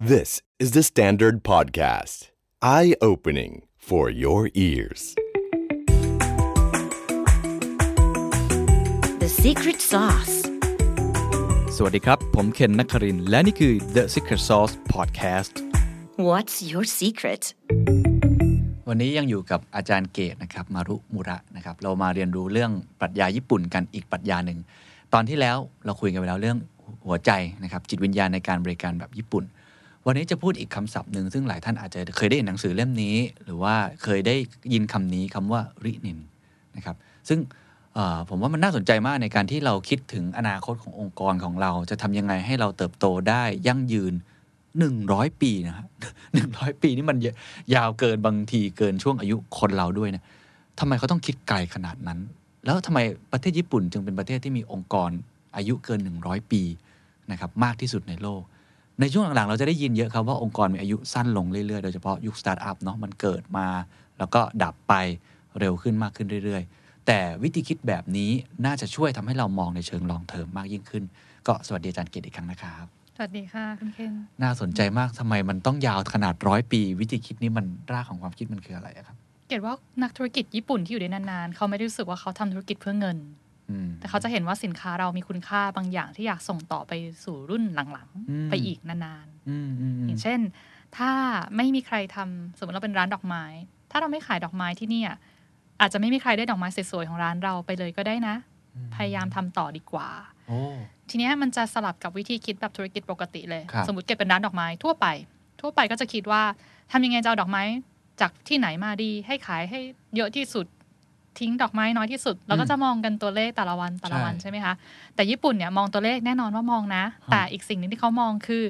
This is the Standard Podcast. Eye opening for your ears. The secret sauce. สวัสดีครับ ผมเคนนักครินทร์และนี่คือ The Secret Sauce Podcast What's your secret? วันนี้ยังอยู่กับอาจารย์เกตนะครับ มารุมุระนะครับ เรามาเรียนรู้เรื่องปรัชญาญี่ปุ่นกันอีกปรัชญาหนึ่ง ตอนที่แล้วเราคุยกันไปแล้วเรื่องหัวใจนะครับ จิตวิญญาณในการบริการแบบญี่ปุ่น วันนี้จะพูดอีกคำศัพท์หนึ่งซึ่งหลายท่านอาจจะเคยได้เห็นหนังสือเล่มนี้ หรือว่าเคยได้ยินคำนี้คำว่ารินินนะครับ ซึ่งผมว่ามันน่าสนใจมากในการที่เราคิดถึงอนาคตขององค์กรของเราจะทำยังไงให้เราเติบโตได้ยั่งยืน 100 ปีนะฮะ100ปีนี่มันยาวเกินบางทีเกินช่วงอายุคนเราด้วยนะทำไมเขาต้องคิดไกลขนาดนั้น แล้วทำไมประเทศญี่ปุ่นจึงเป็นประเทศที่มีองค์กรอายุเกิน 100 ปีนะครับมากที่สุดในโลก ในช่วงหลังๆ เราจะได้ยินเยอะครับว่าองค์กรมีอายุสั้นลงเรื่อยๆ โดยเฉพาะยุคสตาร์ทอัพเนาะมันเกิดมา แล้วก็ดับไปเร็วขึ้นมากขึ้นเรื่อยๆ แต่วิธีคิดแบบนี้น่าจะช่วยทำให้เรามองในเชิง long-term มากยิ่งขึ้น ก็สวัสดีอาจารย์เกดอีกครั้งนะครับ สวัสดีค่ะคุณเคนน่าสนใจมากทำไมมันต้องยาวขนาดร้อยปี วิธีคิดนี้มันรากของความคิดมันคืออะไรอะครับ เกดว่านักธุรกิจญี่ปุ่นที่อยู่ได้นานๆเขาไม่ได้รู้สึกว่าเขาทำธุรกิจเพื่อเงินอืม แต่เขาจะเห็นว่าสินค้าเรามีคุณค่าบางอย่างที่อยากส่งต่อไปสู่รุ่นหลังอืมๆไปอีกนานอืมอืมๆอือมย่างเช่น ถ้าไม่มีใครทำสมมติเราเป็นร้านดอกไม้ ถ้าเราไม่ขายดอกไม้ที่เนี่ยอาจจะไม่มีใครได้ดอกไม้สวยๆของร้านเราไปเลยก็ได้นะ พยายามทำต่อดีกว่าโอ้ทีเนี้ยมันจะสลับกับวิธีคิดแบบธุรกิจปกติเลยครับสมมติเก็บเป็นร้านดอกไม้ทั่วไป ทั่วไปก็จะคิดว่าทำยังไงจะเอาดอกไม้จากที่ไหนมาดี ให้ขายให้เยอะที่สุด ทิ้งดอกไม้น้อยที่สุดเราก็จะมองกันตัวเลขแต่ละวันแต่ละวันใช่ไหมคะ แต่ญี่ปุ่นเนี่ยมองตัวเลขแน่นอนว่ามองนะ แต่อีกสิ่งหนึ่งที่เขามองคือ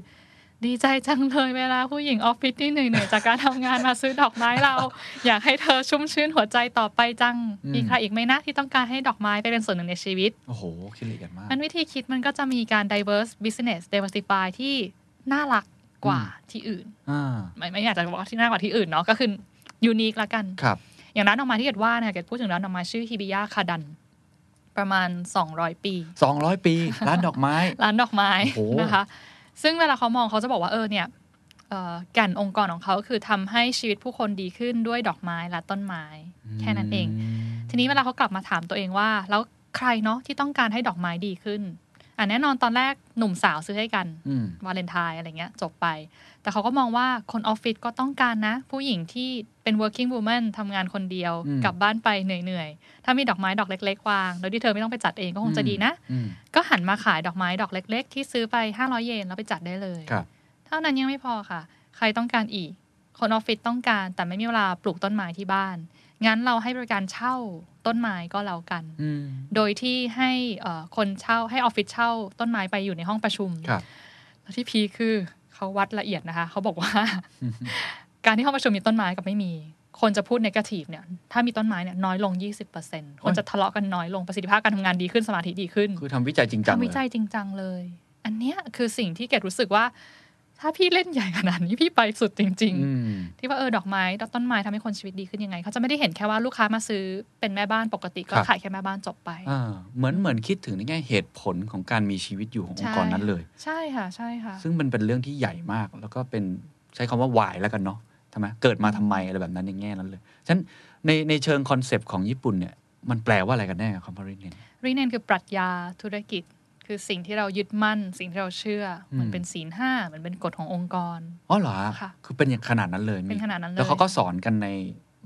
ดีใจจังเลยเวลาผู้หญิงออฟฟิศที่เหนื่อยๆจากการทำงานมาซื้อดอกไม้เรา อยากให้เธอชุ่มชื้นหัวใจต่อไปจัง มีใครอีกไหมนะที่ต้องการให้ดอกไม้ไปเป็นส่วนหนึ่งในชีวิต โอ้โหคิดละเอียดมาก มันวิธีคิดมันก็จะมีการ diverse business diversify ที่น่ารักกว่าที่อื่นอ่าไม่ไม่อยากจะบอกว่าที่น่ากว่าที่อื่นเนาะก็คือยูนิคละกันครับ อย่างร้านดอกไม้ที่เกิดว่าเนี่ยเกิดพูดถึงร้านดอกไม้ชื่อฮิบิยะคาดัน ประมาณ 200 ปีสองร้อยปี ร้านดอกไม้ ร้านดอกไม้โอ้โหนะคะ ซึ่งเวลาเขามองเขาจะบอกว่าเออเนี่ยเอ่อแก่นองค์กรของเขาคือทำให้ชีวิตผู้คนดีขึ้นด้วยดอกไม้และต้นไม้ แค่นั้นเอง ทีนี้เวลาเขากลับมาถามตัวเองว่า แล้วใครเนาะที่ต้องการให้ดอกไม้ดีขึ้น อะแน่นอนตอนแรกหนุ่มสาวซื้อให้กันอืมวาเลนไทน์อะไรเงี้ยจบไป แต่เขาก็มองว่าคนออฟฟิศก็ต้องการนะ ผู้หญิงที่เป็น working woman ทำงานคนเดียวอืมกลับบ้านไปเหนื่อยๆ ถ้ามีดอกไม้ดอกเล็กๆ วาง โดยที่เธอไม่ต้องไปจัดเองก็คงจะดีนะอืมก็หันมาขายดอกไม้ดอกเล็ก ๆ ที่ซื้อไป 500 เยนแล้วไปจัดได้เลยครับเท่านั้นยังไม่พอค่ะ ใครต้องการอีก คนออฟฟิศต้องการแต่ไม่มีเวลาปลูกต้นไม้ที่บ้านงั้นเราให้บริการเช่า ต้นไม้ก็แล้วกันอืมโดยที่ให้เอ่อคนเช่าให้ออฟฟิศเช่าต้นไม้ไปอยู่ในห้องประชุมครับแล้วที่พีคคือเขาวัดละเอียดนะคะ เขาบอกว่า การที่ห้องประชุมมีต้นไม้กับไม่มี คนจะพูดนกาทีฟเนี่ย ถ้ามีต้นไม้เนี่ยน้อยลง 20%คนจะทะเลาะกันน้อยลงประสิทธิภาพการทำงานดีขึ้นสมาธิดีขึ้น คือทำวิจัยจริงจังทำเลวิยจัยจริงจังเลย อันเนี้ยคือสิ่งที่เกดรู้สึกว่า ถ้าพี่เล่นใหญ่ขนาดนี้พี่ไปสุดจริงอืมๆที่ว่าเออดอกไม้ต้นไม้ทำให้คนชีวิตดีขึ้นยังไง เขาจะไม่ได้เห็นแค่ว่าลูกค้ามาซื้อเป็นแม่บ้านปกติก็ครับขายแค่แม่บ้านจบไปอ่าเหมือนเหมือนคิดถึงในแง่เหตุผลของการมีชีวิตอยู่ขององค์กรนั้นเลย ใช่ค่ะใช่ค่ะ ซึ่งมันเป็นเรื่องที่ใหญ่มาก แล้วก็เป็นใช้คำว่า why แล้วกันเนาะทำไมเกิดมาทำไมอะไรแบบนั้นในแง่นั้นเลยฉะนั้นในในเชิง concept ของญี่ปุ่นเนี่ยมันแปลว่าอะไรกันแน่คำว่าริเน็นริเน็นคือปรัชญาธุรกิจ คือสิ่งที่เรายึดมั่น สิ่งที่เราเชื่ออมเหมือนเป็นศีลห้าเหมือนเป็นกฎขององค์กรอ๋อเหรอค่ะคือเป็นอย่างขนาดนั้นเลยเป็นขนาดนั้นเลยแล้วเขาก็สอนกันใน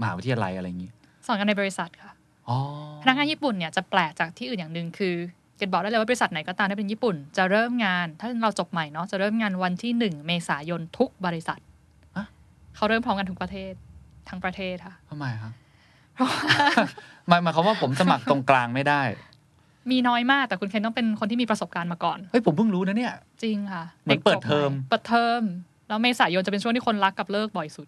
มหาวิทยาลัยอะไรอย่างงี้ สอนกันในบริษัทค่ะอ๋อพนักงานญี่ปุ่นเนี่ยจะแปลกจากที่อื่นอย่างหนึ่งคือเกดบอกได้เลยว่าบริษัทไหนก็ตามที่เป็นญี่ปุ่น จะเริ่มงาน ถ้าเราจบใหม่เนาะจะเริ่มงานวันที่หนึ่งเมษายนทุกบริษัทอะเขาเริ่มพร้อมกันทุกประเทศทั้งประเทศค่ะทำไมครับหมายหมายความว่าผมสมัครตรงกลางไม่ได้ มีน้อยมากแต่คุณเคนต้องเป็นคนที่มีประสบการณ์มาก่อน เฮ้ย ผมเพิ่งรู้นะเนี่ย จริงค่ะเหมือนเปิดเทอมด็กจบใหเปิดเทอมแล้วเมษายนจะเป็นช่วงที่คนรักกับเลิกบ่อยสุด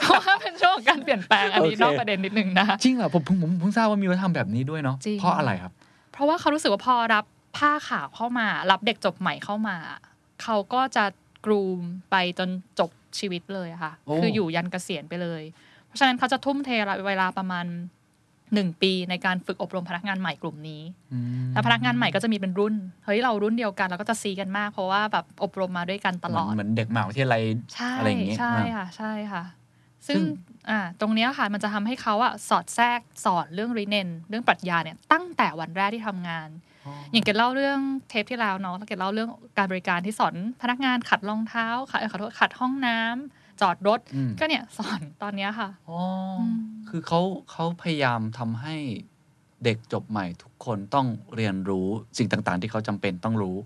เพราะว่าเป็นช่วงของการเปลี่ยนแปลงอันนี้โอเคนอกประเด็นนิดนึงนะ จริงเหรอผมเพิ่งผมเพิ่งทราบว่ามีวัฒนธรรมแบบนี้ด้วยเนาะจริงเพราะอะไรครับ เพราะว่าเขารู้สึกว่าพอรับผ้าขาวเข้ามา รับเด็กจบใหม่เข้ามา เขาก็จะกรูมไปจนจบชีวิตเลยอะค่ะโอ้คืออยู่ยันเกษียณไปเลย เพราะฉะนั้นเขาจะทุ่มเทเวลาประมาณ หนึ่งปีในการฝึกอบรมพนักงานใหม่กลุ่มนี้อืมแล้วพนักงานใหม่ก็จะมีเป็นรุ่น เฮ้ยเรารุ่นเดียวกันเราก็จะซีกันมาก เพราะว่าแบบอบรมมาด้วยกันตลอด เหมือนเหมือนเด็กมหาวิทยาลัยใช่อะไรอย่างงี้ใช่อ่าค่ะใช่ค่ะ ซึ่ซึ่งงอ่าตรงเนี้ยค่ะมันจะทำให้เขาอะสอดแทรกสอนเรื่องรีเนนเรื่องปรัชญาเนี่ยตั้งแต่วันแรกที่ทำงาน อย่างเกดเล่าเรื่องเทปที่แล้วเนาะแล้วเกดเล่าเรื่องการบริการที่สอนพนักงานขัดรองเท้าขัดเอ่อขอโทษขัดห้องน้ำ จอดรถอืมก็เนี่ยสอนตอนเนี้ยค่ะอ๋ออมคือเขาเขาพยายามทำให้เด็กจบใหม่ทุกคนต้องเรียนรู้สิ่งต่างๆ ที่เขาจำเป็นต้องรู้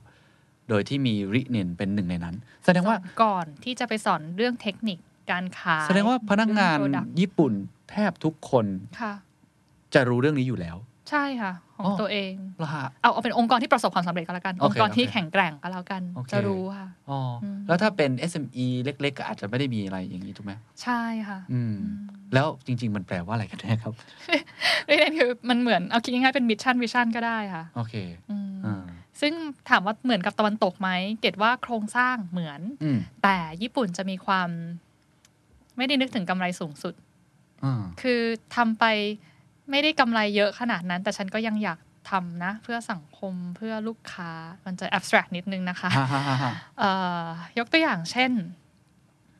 โดยที่มีริเนนเป็นหนึ่งในนั้น แสดงว่าสอนก่อนที่จะไปสอนเรื่องเทคนิคการขายแสดงว่าพนักงานเรื่อง product ญี่ปุ่นแทบทุกคนค่ะ จะรู้เรื่องนี้อยู่แล้ว ใช่ค่ะ ของอ๋อตัวเองละฮะเอาเอาเป็นองค์กรที่ประสบความสำเร็จก็แล้วกันโอองเคค์กรที่โอเคแข็งแกร่งก็แล้วกันโอเคจะรู้ค่ะอ๋ออมแล้วถ้าเป็น SME เล็ก ๆ ก็อาจจะไม่ได้มีอะไรอย่างนี้ถูกไหมใช่ค่ะ อืม แล้วจริง ๆ มันแปลว่าอะไรกันแน่ครับเรื่องนี้คือมันเหมือนเอาคิดง่ายๆเป็น mission vision ก็ได้ค่ะ โอเคอืมอ่าซึ่งถามว่าเหมือนกับตะวันตกไหม เกดว่าโครงสร้างเหมือนอืมแต่ญี่ปุ่นจะมีความ ไม่ได้นึกถึงกำไรสูงสุดอ่าคือทำไป ไม่ได้กำไรเยอะขนาดนั้น แต่ฉันก็ยังอยากทำนะ เพื่อสังคมเพื่อลูกค้ามันจะ abstract นิดนึงนะคะฮ่าฮ่าฮ่าฮ่าเอ่อยกตัวอย่างเช่น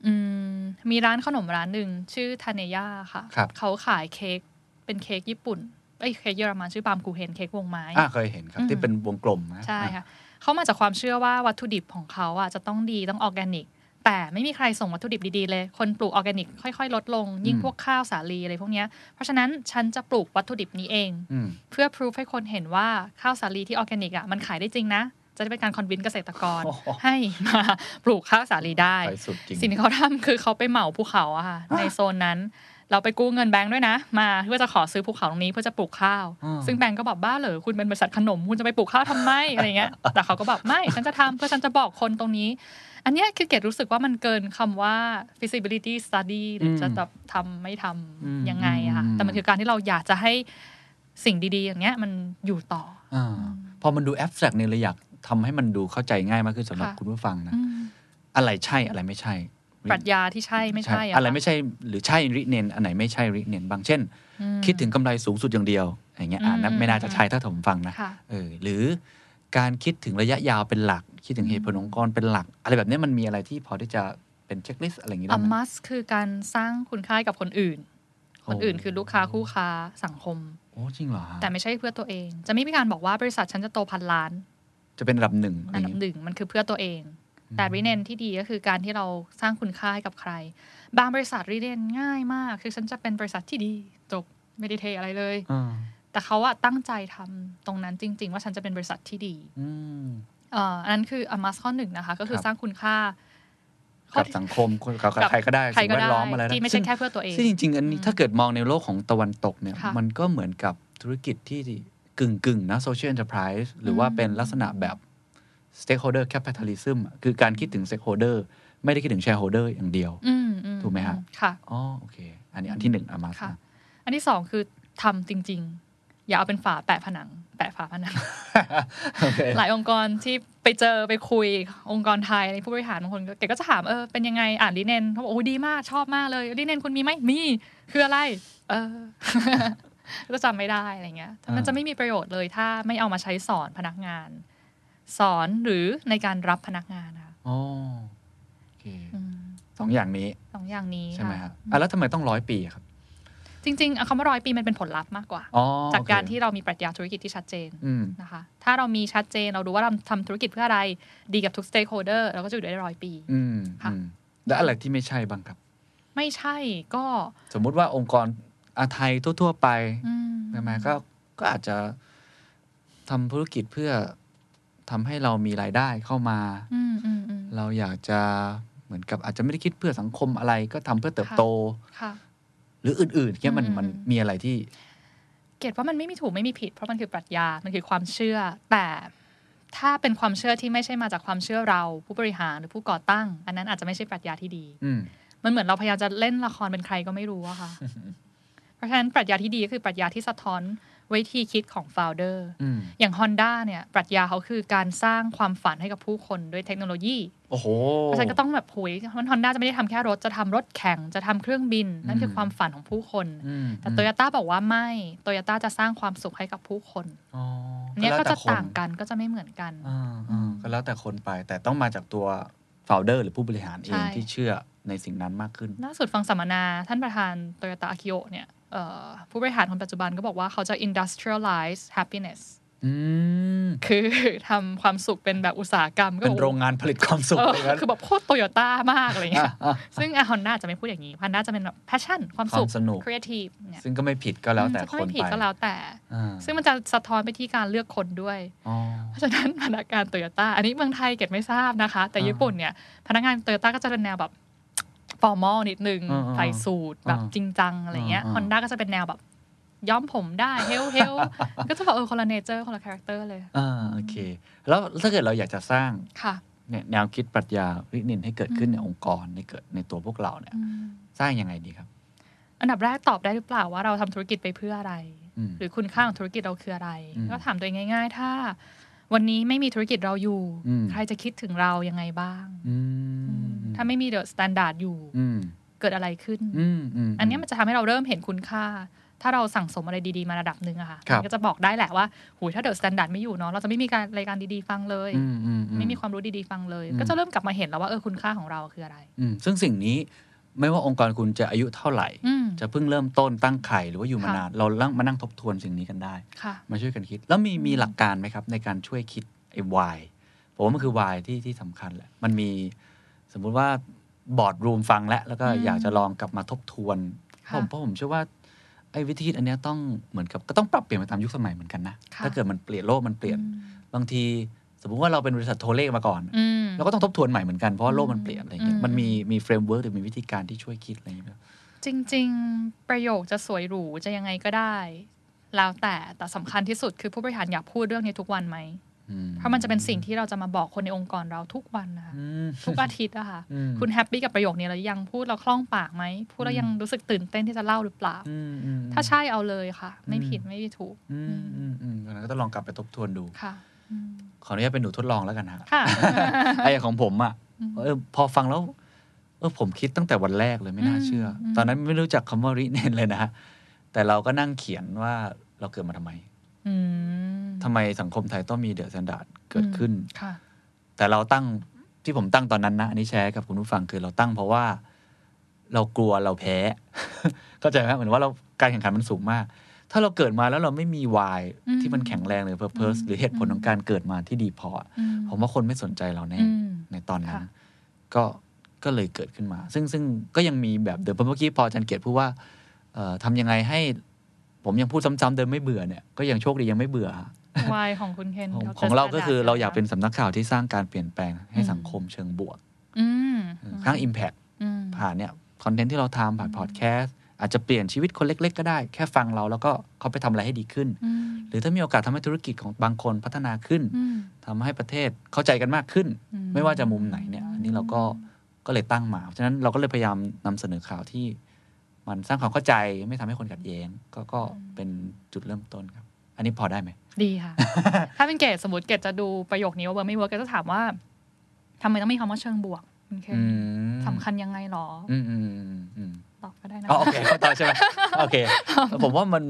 อืมมีร้านขนมร้านหนึ่งชื่อทาเนย่าค่ะครับเขาขายเค้กเป็นเค้กญี่ปุ่นเอ้ยเค้กเยอรมันชื่อปามกูเฮนเค้กวงไม้อ่าเคยเห็นครับอืมที่เป็นวงกลมนะใช่ค่ะเขามาจากความเชื่อว่าวัตถุดิบของเขาอะจะต้องดีต้องออร์แกนิก แต่ไม่มีใครส่งวัตถุดิบดีๆเลย คนปลูกออร์แกนิกค่อยๆ ลดลง ยิ่งพวกข้าวสาลีอะไรพวกเนี้ยเพราะฉะนั้นฉันจะปลูกวัตถุดิบนี้เองอืมเพื่อพิสูจให้คนเห็นว่าข้าวสาลีที่ออร์แกนิกอะมันขายได้จริงนะ จะได้เป็นการคอนวินเกษตรกรโอ้โหให้มาปลูกข้าวสาลีได้ไปสุดจริงสิ่งที่เขาทำคือเขาไปเหมาภูเขาอะค่ะในโซนนั้นเราไปกู้เงินแบงค์ด้วยนะ มาเพื่อจะขอซื้อภูเขาตรงนี้เพื่อจะปลูกข้าวอ่าซึ่งแบงค์ก็บอกบ้าเหรอคุณเป็นบริษัทขนม คุณจะไปปลูกข้าวทำไมอะไรเงี้ยแต่เขาก็บอกไม่ฉันจะทำเพื่อฉันจะบอกคนตรงนี้ อันเนี้ยคือเกดรู้สึกว่ามันเกินคำว่า feasibility study หรือจะแบบทำไม่ทำอืมยังไงอะค่ะอืมแต่มันคือการที่เราอยากจะให้สิ่งดี ๆ อย่างเงี้ยมันอยู่ต่ออ่าพอมันดูแอบสแตรกเนี่ยเลยอยากทำให้มันดูเข้าใจง่ายมากขึ้นสำหรับค่ะคุณผู้ฟังนะอืมอะไรใช่อะไรไม่ใช่ ปรัชญาที่ใช่ไม่ใช่อะอะไรค่ไม่ใช่หรือใช่ริเนนอันไหนไม่ใช่ริเนนบางเช่นอืมคิดถึงกำไรสูงสุดอย่างเดียวอย่างเงี้ยอ่าอืมนั้นไม่น่าจะใช่ถ้าผมฟังนะค่ะเออหรือการคิดถึงระยะยาวเป็นหลัก คิดถึงเหตุผลองค์กรเป็นหลัก อะไรแบบนี้มันมีอะไรที่พอที่จะเป็นเช็คลิสต์อะไรอย่างงี้ได้ a ไหม must คือการสร้างคุณค่าให้กับคนอื่นโอ้คนอื่นคือลูกค้าคู่ค้าสังคมโอ้จริงเหรอฮะแต่ไม่ใช่เพื่อตัวเอง จะไม่มีการบอกว่าบริษัทฉันจะโตพันล้าน จะเป็นระดับหนึ่งอะไรอัอนย่างดับงี้หนึ่งมันคือเพื่อตัวเอง แต่รีเนนที่ดีก็คือการที่เราสร้างคุณค่าให้กับใคร บางบริษัทรีเนนง่ายมาก คือฉันจะเป็นบริษัทที่ดีจบไม่ได้เทอะไรเลยอ่าแต่เขาอะตั้งใจทำตรงนั้นจริง ๆ ว่าฉันจะเป็นบริษัทที่ดี อืมเอ่ออันนั้นคืออมัสข้อหนึ่งนะคะ ก็คือครับสร้างคุณค่าข้อกับที่สังคมกับใครก็ได้ใครสิ่งก็แวได้ดล้อมอะไรนะที่ไม่ใช่ซึ่งแค่เพื่อตัวเองซึ่งจริงๆอันนี้ถ้าเกิดมองในโลกของตะวันตกเนี่ยค่ะมันก็เหมือนกับธุรกิจที่กึ่งกึ่งๆนะ social enterprise หรือว่าอืมเป็นลักษณะแบบ stakeholder capitalism อะคือการคิดถึง stakeholder ไม่ได้คิดถึง shareholder อย่างเดียวอืมอืถูกไหมฮะค่ะอ๋อโอเค อันนี้อันที่หนึ่งอามาสค่ะอันที่สองคือทำจริง ๆ อย่าเอาเป็นฝาแปะผนัง แปะฝาผนังโอเคหลายองค์กรที่ไปเจอไปคุยองค์กรไทยอะไรผู้บริหารบางคนก็แกก็จะถามเออเป็นยังไงอ่านลิเนนเขาบอกโอ้ดีมากชอบมากเลยลิเนนคุณมีไหมมีคืออะไร เออก็จำไม่ได้อะไรเงี้ยมันจะไม่มีประโยชน์เลยถ้าไม่เอามาใช้สอนพนักงาน สอนหรือในการรับพนักงานนะคะอ๋อโอเคอืมสองอย่างนี้สองอย่างนี้ใช่ไหมค่ะครับอะแล้วทำไมต้องร้อยปีอะครับ จริงๆอะคำว่าร้อยปีมันเป็นผลลัพธ์มากกว่าอ๋อจากการโอเคที่เรามีปรัชญาธุรกิจที่ชัดเจนอืมนะคะ ถ้าเรามีชัดเจนเรารู้ว่าเราทำธุรกิจเพื่ออะไร ดีกับทุกสเต็กโฮเดอร์เราก็จะอยู่ได้ร้อยปีอืมค่ะอืมแล้วอะไรที่ไม่ใช่บ้างครับ ไม่ใช่ก็ สมมุติว่าองค์กรอาไทยทั่ว ๆ ไปอืมใช่ไหมก็ก็อาจจะทำธุรกิจเพื่อทำให้เรามีรายได้เข้ามาอืมอืมอืมเราอยากจะเหมือนกับอาจจะไม่ได้คิดเพื่อสังคมอะไรก็ทำเพื่อเติบโตค่ะห รืออื่นๆเนี่ยมันอืมมันมีอะไรที่ เกตว่ามันไม่มีถูกไม่มีผิด เพราะมันคือปรัชญา มันคือความเชื่อ แต่ถ้าเป็นความเชื่อที่ไม่ใช่มาจากความเชื่อเรา ผู้บริหารหรือผู้ก่อตั้ง อันนั้นอาจจะไม่ใช่ปรัชญาที่ดีอืมมันเหมือนเราพยายามจะเล่นละครเป็นใครก็ไม่รู้อะค่ะ เพราะฉะนั้นปรัชญาที่ดีก็คือปรัชญาที่สะท้อน วิธีคิดของโฟลเดอร์อืมอย่าง Honda เนี่ย ปรัชญาเขาคือการสร้างความฝันให้กับผู้คนด้วยเทคโนโลยีโอ้โหเพราะฉะนันก็ต้องแบบหุยมันฮอนด้าจะไม่ได้ทำแค่รถ จะทำรถแข่ง จะทำเครื่องบิน นั่นคือความฝันของผู้คนอืมแต่โตโยต้าบอกว่าไม่ โตโยต้าจะสร้างความสุขให้กับผู้คนอ๋อเนี่ยก็แล้วจะแต่คนต่างกันก็จะไม่เหมือนกันอ่าอ่าก็แล้วแต่คนไป แต่ต้องมาจากตัว founder หรือผู้บริหารเองใช่ที่เชื่อในสิ่งนั้นมากขึ้น ล่าสุดฟังสัมมนาท่านประธานโตโยต้าอากิโอเนี่ยเอ่อ ผู้บริหารคนปัจจุบันก็บอกว่าเขาจะ industrialize happiness อืมคือทำความสุขเป็นแบบอุตสาหกรรม ก็เป็นบอกโรงงานผลิตความสุขเออเลยนะคือแบบโคตรโตโยต้ามากอะไรเงี้ยอะซึ่งอะฮอนด้าจะไม่พูดอย่างนี้ฮอนด้าจะเป็นแบบ passion ความสุขความสนุก creative เนี่ยซึ่งก็ไม่ผิดก็แล้วแต่จะคไม่นผิดไปก็แล้วแต่อ่าซึ่งมันจะสะท้อนไปที่การเลือกคนด้วยอ๋อเพราะฉะนั้นพนักงานโตโยต้าอันนี้เมืองไทยเกดไม่ทราบนะคะ แต่อ่าญี่ปุ่นเนี่ยพนักงานโตโยต้าก็จะเป็นแนวแบบ formal นิดนึงอ่าอ่าใส่สูทแบบอ่าจริงจังอะไรเงี้ยอ่าอ่าฮอนด้าก็จะเป็นแนวแบบย้อมผมได้เฮลเฮลก็จะบอกเออคนละ nature คนละ character เลยอ่าโอเค แล้วถ้าเกิดเราอยากจะสร้างค่ะเนี่ยแนวคิดปรัชญาริเน็นให้เกิดขึ้นอืมในองค์กรในเกิดในตัวพวกเราเนี่ยอืมสร้างยังไงดีครับ อันดับแรกตอบได้หรือเปล่าว่าเราทำธุรกิจไปเพื่ออะไรอืมหรือคุณค่าของธุรกิจเราคืออะไรอืมก็ถามตัวเองง่าย ๆ ถ้า วันนี้ไม่มีธุรกิจเราอยู่อืมใครจะคิดถึงเรายังไงบ้างอืม ถ้าไม่มี The Standard อยู่อืมเกิดอะไรขึ้นอืมอืมอันเนี้ยมันจะทำให้เราเริ่มเห็นคุณค่า ถ้าเราสั่งสมอะไรดีๆมาระดับหนึ่งอะค่ะครับมันก็จะบอกได้แหละว่าหูยถ้า The Standard ไม่อยู่เนาะเราจะไม่มีการรายการดีๆฟังเลยอืมอืมอืไม่มีความรู้ดีๆฟังเลยอืมก็จะเริ่มกลับมาเห็นแล้วว่าเออคุณค่าของเราคืออะไรอืมซึ่งสิ่งนี้ไม่ว่าองค์กรคุณจะอายุเท่าไหร่อืมจะเพิ่งเริ่มต้นตั้งไข่หรือว่าอยู่มาค่ะนาน เรากลับมานั่งทบทวนสิ่งนี้กันได้ค่ะมาช่วยกันคิด แล้วมีมีหลักการไหมครับ ในการช่วยคิดไอ้ why ผมว่ามันคือ why ที่ที่สำคัญแหละ มันมีส สมมุติว่า boardroom ฟังแล้วแล้วก็อืมอยากจะลองกลับมาทบทวนค่ะผมเพราะผมเชื่อว่าไอ้วิธีคิดอันเนี้ยต้องเหมือนกับก็ต้องปรับเปลี่ยนไปตามยุคสมัยเหมือนกันนะค่ะถ้าเกิดมันเปลี่ยนโลกมันเปลี่ยนอืมบางที สมมุติว่าเราเป็นบริษัทโทรเลขมาก่อนอืมเราก็ต้องทบทวนใหม่เหมือนกันเพราะว่าโลกมันเปลี่ยนอะไรเงี้ยอืมมันมีมี framework หรือมีวิธีการที่ช่วยคิดอะไรอย่างเงี้ยจริง ๆ ประโยคจะสวยหรูจะยังไงก็ได้ แล้วแต่แต่สำคัญที่สุดคือผู้บริหารอยากพูดเรื่องนี้ทุกวันไหมอื เพราะมันจะเป็นสิ่งที่เราจะมาบอกคนในองค์กรเราทุกวันนะคะอืมทุกอาทิตย์อะค่ะอืมคุณแฮปปี้กับประโยคนี้แล้วยังพูดเราคล่องปากไหมพูดแล้วยังรู้สึกตื่นเต้นที่จะเล่าหรือเปล่าอืมอืมถ้าใช่เอาเลยค่ะ ไม่อืมผิดไม่ถูกอืมอืมอืมงั้นก็ต้องลองกลับไปทบทวนดูค่ะอืมขออนุญาตเป็นหนูทดลองแล้วกันฮะค่ะไอ้อย่างของผมอะอืมเออพอฟังแล้ว เออผมคิดตั้งแต่วันแรกเลยไม่น่าเชื่ออมตอนนั้นไม่รู้จักคำว่าริเนนเลยนะฮะแต่เราก็นั่งเขียนว่าเราเกิดมาทำไมอืม ทำไมสังคมไทยต้องมีเดอะ s t นดาร์ดเกิดขึ้นค่ะแต่เราตั้งที่ผมตั้งตอนนั้นนะ อันนี้แชร์กับคุณผู้ฟังคือเราตั้งเพราะว่าเรากลัวเราแพ้เข้าใจไหมเหมือนว่าเราการแข่งขันมันสูงมาก ถ้าเราเกิดมาแล้วเราไม่มี why อืมที่มันแข็งแรงหรือ purpose อืมหรือเหตุผลของการเกิดมาที่ดีพออะอืผมว่าคนไม่สนใจเราแน่อืมในตอนนั้นค่ะก็ก็เลยเกิดขึ้นมา ซึ่งซึ่งก็ยังมีแบบเดิมเพราะเมื่อกี้พออาจันเกียรติพูดว่าเอ่อทำยังไงให้ ผมยังพูดซ้ำๆเดิมไม่เบื่อเนี่ยก็ยังโชคดียังไม่เบื่อฮะวายของคุณเคนของดของเราก็คือ standard เราอยากเป็นสำนักข่าวที่สร้างการเปลี่ยนแปลงให้อืมสังคมเชิงบวกอืมสร้าง Impact อืมผ่านเนี่ยคอนเทนต์ที่เราทำผ่านพอดแคสต์อาจจะเปลี่ยนชีวิตคนเล็ก ๆ ก็ได้ แค่ฟังเราแล้วก็เขาไปทำอะไรให้ดีขึ้นอืมหรือถ้ามีโอกาสทำให้ธุรกิจของบางคนพัฒนาขึ้นอืมทำให้ประเทศเข้าใจกันมากขึ้นอืมไม่ว่าจะมุมไหนเนี่ย อันนี้เราก็ก็เลยตั้งมา เพราะฉะนั้นเราก็เลยพยายามนำเสนอข่าวที่ มันสร้างความเข้าใจไม่ทำให้คนขัดแย้งก็ก็เป็นจุดเริ่มต้นครับ อันนี้พอได้ไหม ดีค่ะ ถ้าเป็นเกรดสมมติเกรดจะดูประโยคนี้ว่า work ไม่ work เกดจะถามว่าทำไมต้องมีคำว่าเชิงบวกคุณเคนอืมสำคัญยังไงหรออืมอืมอืมอืมตอบก็ได้นะอ๋อโอเคเข้าใจใช่ไหมโอเค ผมว่ามัน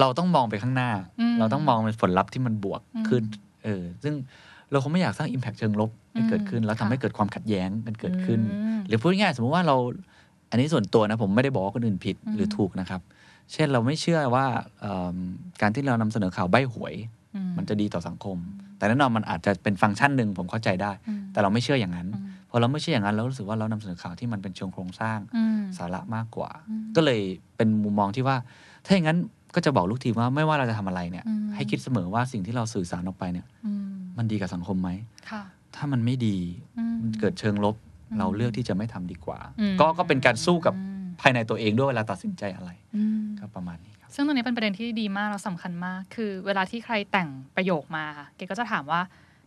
เราต้องมองไปข้างหน้าอืมเราต้องมองเป็นผลลัพธ์ที่มันบวกอืมขึ้น เออ ซึ่งเราคงไม่อยากสร้าง Impact เชิงลบให้เกิดขึ้น แล้วทำค่ะให้เกิดความขัดแย้งกันเกิดขึ้นอืมหรือพูดง่ายๆสมมติว่าเรา อันนี้ส่วนตัวนะผมไม่ได้บอกว่าคนอื่นผิดอืมหรือถูกนะครับ เช่นเราไม่เชื่อว่าเอิ่มการที่เรานำเสนอข่าวใบ้หวยอืมันจะดีต่อสังคม แต่แน่นอนมันอาจจะเป็นฟังก์ชันหนึ่งผมเข้าใจได้อืมแต่เราไม่เชื่ออย่างนั้นอืมพอเราไม่เชื่ออย่างนั้นเรารู้สึกว่าเรานำเสนอข่าวที่มันเป็นเชิงโครงสร้างอืมสาระมากกว่าอืมก็เลยเป็นมุมมองที่ว่า ถ้าอย่างนั้นก็จะบอกลูกทีมว่าไม่ว่าเราจะทำอะไรเนี่ยอืมให้คิดเสมอว่าสิ่งที่เราสื่อสารออกไปเนี่ยอืมมันดีกับสังคมไหมค่ะถ้ามันไม่ดีอืมมันเกิดเชิงลบอืม เราเลือกที่จะไม่ทำดีกว่าอืมก็ก็เป็นการสู้กับอืมภายในตัวเองด้วยเวลาตัดสินใจอะไรอืมก็ประมาณนี้ครับซึ่งตรงนี้เป็นประเด็นที่ดีมากแล้วสำคัญมาก คือเวลาที่ใครแต่งประโยคมาค่ะเกดก็จะถามว่า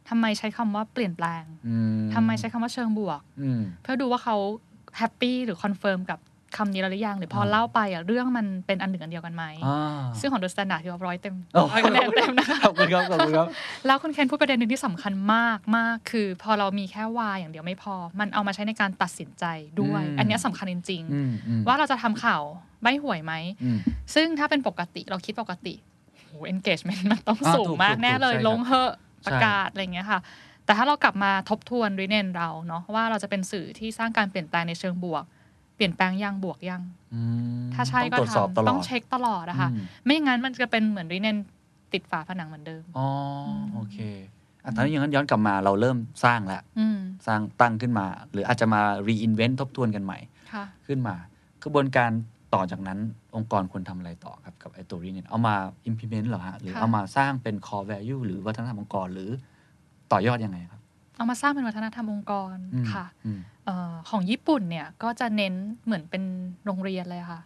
ทำไมใช้คำว่าเปลี่ยนแปลงอืมทำไมใช้คำว่าเชิงบวกอืมเพื่อดูว่าเขา happy หรือ confirm กับ คำนี้แล้วหรือยังหรือพออ่าเล่าไปอะเรื่องมันเป็นอันหนึ่งอันเดียวกันไหมอ่าซึ่งของ The Standard คือร้อยเต็มโอ้ร้อยคะแนนเต็มนะคะขอบคุณครับขอบคุณครับแล้วคุณเคนพูดประเด็นหนึ่งที่สำคัญมากมากคือ พอเรามีแค่วายอย่างเดียวไม่พอ มันเอามาใช้ในการตัดสินใจด้วยอืมอันเนี้ยสำคัญจริงอืมอืมๆว่าเราจะทำข่าวใบหวยไหมอืมซึ่งถ้าเป็นปกติเราคิดปกติโห engagement มันต้องอ่าสูงถูกมากถูกแน่เลยใช่ครับลงเหอะใช่ประกาศอะไรอย่างเงี้ยค่ะแต่ถ้าเรากลับมาทบทวนรีเนนเราเนาะว่าเราจะเป็นสื่อที่สร้างการเปลี่ยนแปลงในเชิงบวก เปลี่ยนแปลงยังบวกยังอืมถ้าใช่ต้ก็องตรวจสอบตลอทำดต้องเช็คตลอดอะค่ะอืมไม่อย่างนั้นมันจะเป็นเหมือนรีเนนติดฝาผนังเหมือนเดิมอ๋อโอเคอะตอนนี้อย่างนั้นย้อนกลับมาเราเริ่มสร้างแล้วอืมสร้างตั้งขึ้นมา หรืออาจจะมา reinvent ทบทวนกันใหม่ค่ะขึ้นมากระบวนการต่อจากนั้นองค์กรควรทำอะไรต่อครับ กับไอตัวรีเนี่ยเอามา implement เหรอฮะหรือค่ะเอามาสร้างเป็น core value หรือวัฒนธรรมองค์กรหรือต่อยอดยังไงครับ เอามาสร้างเป็นวัฒนธรรมองค์กรอืมค่ะอืมเออของญี่ปุ่นเนี่ยก็จะเน้นเหมือนเป็นโรงเรียนเลยค่ะ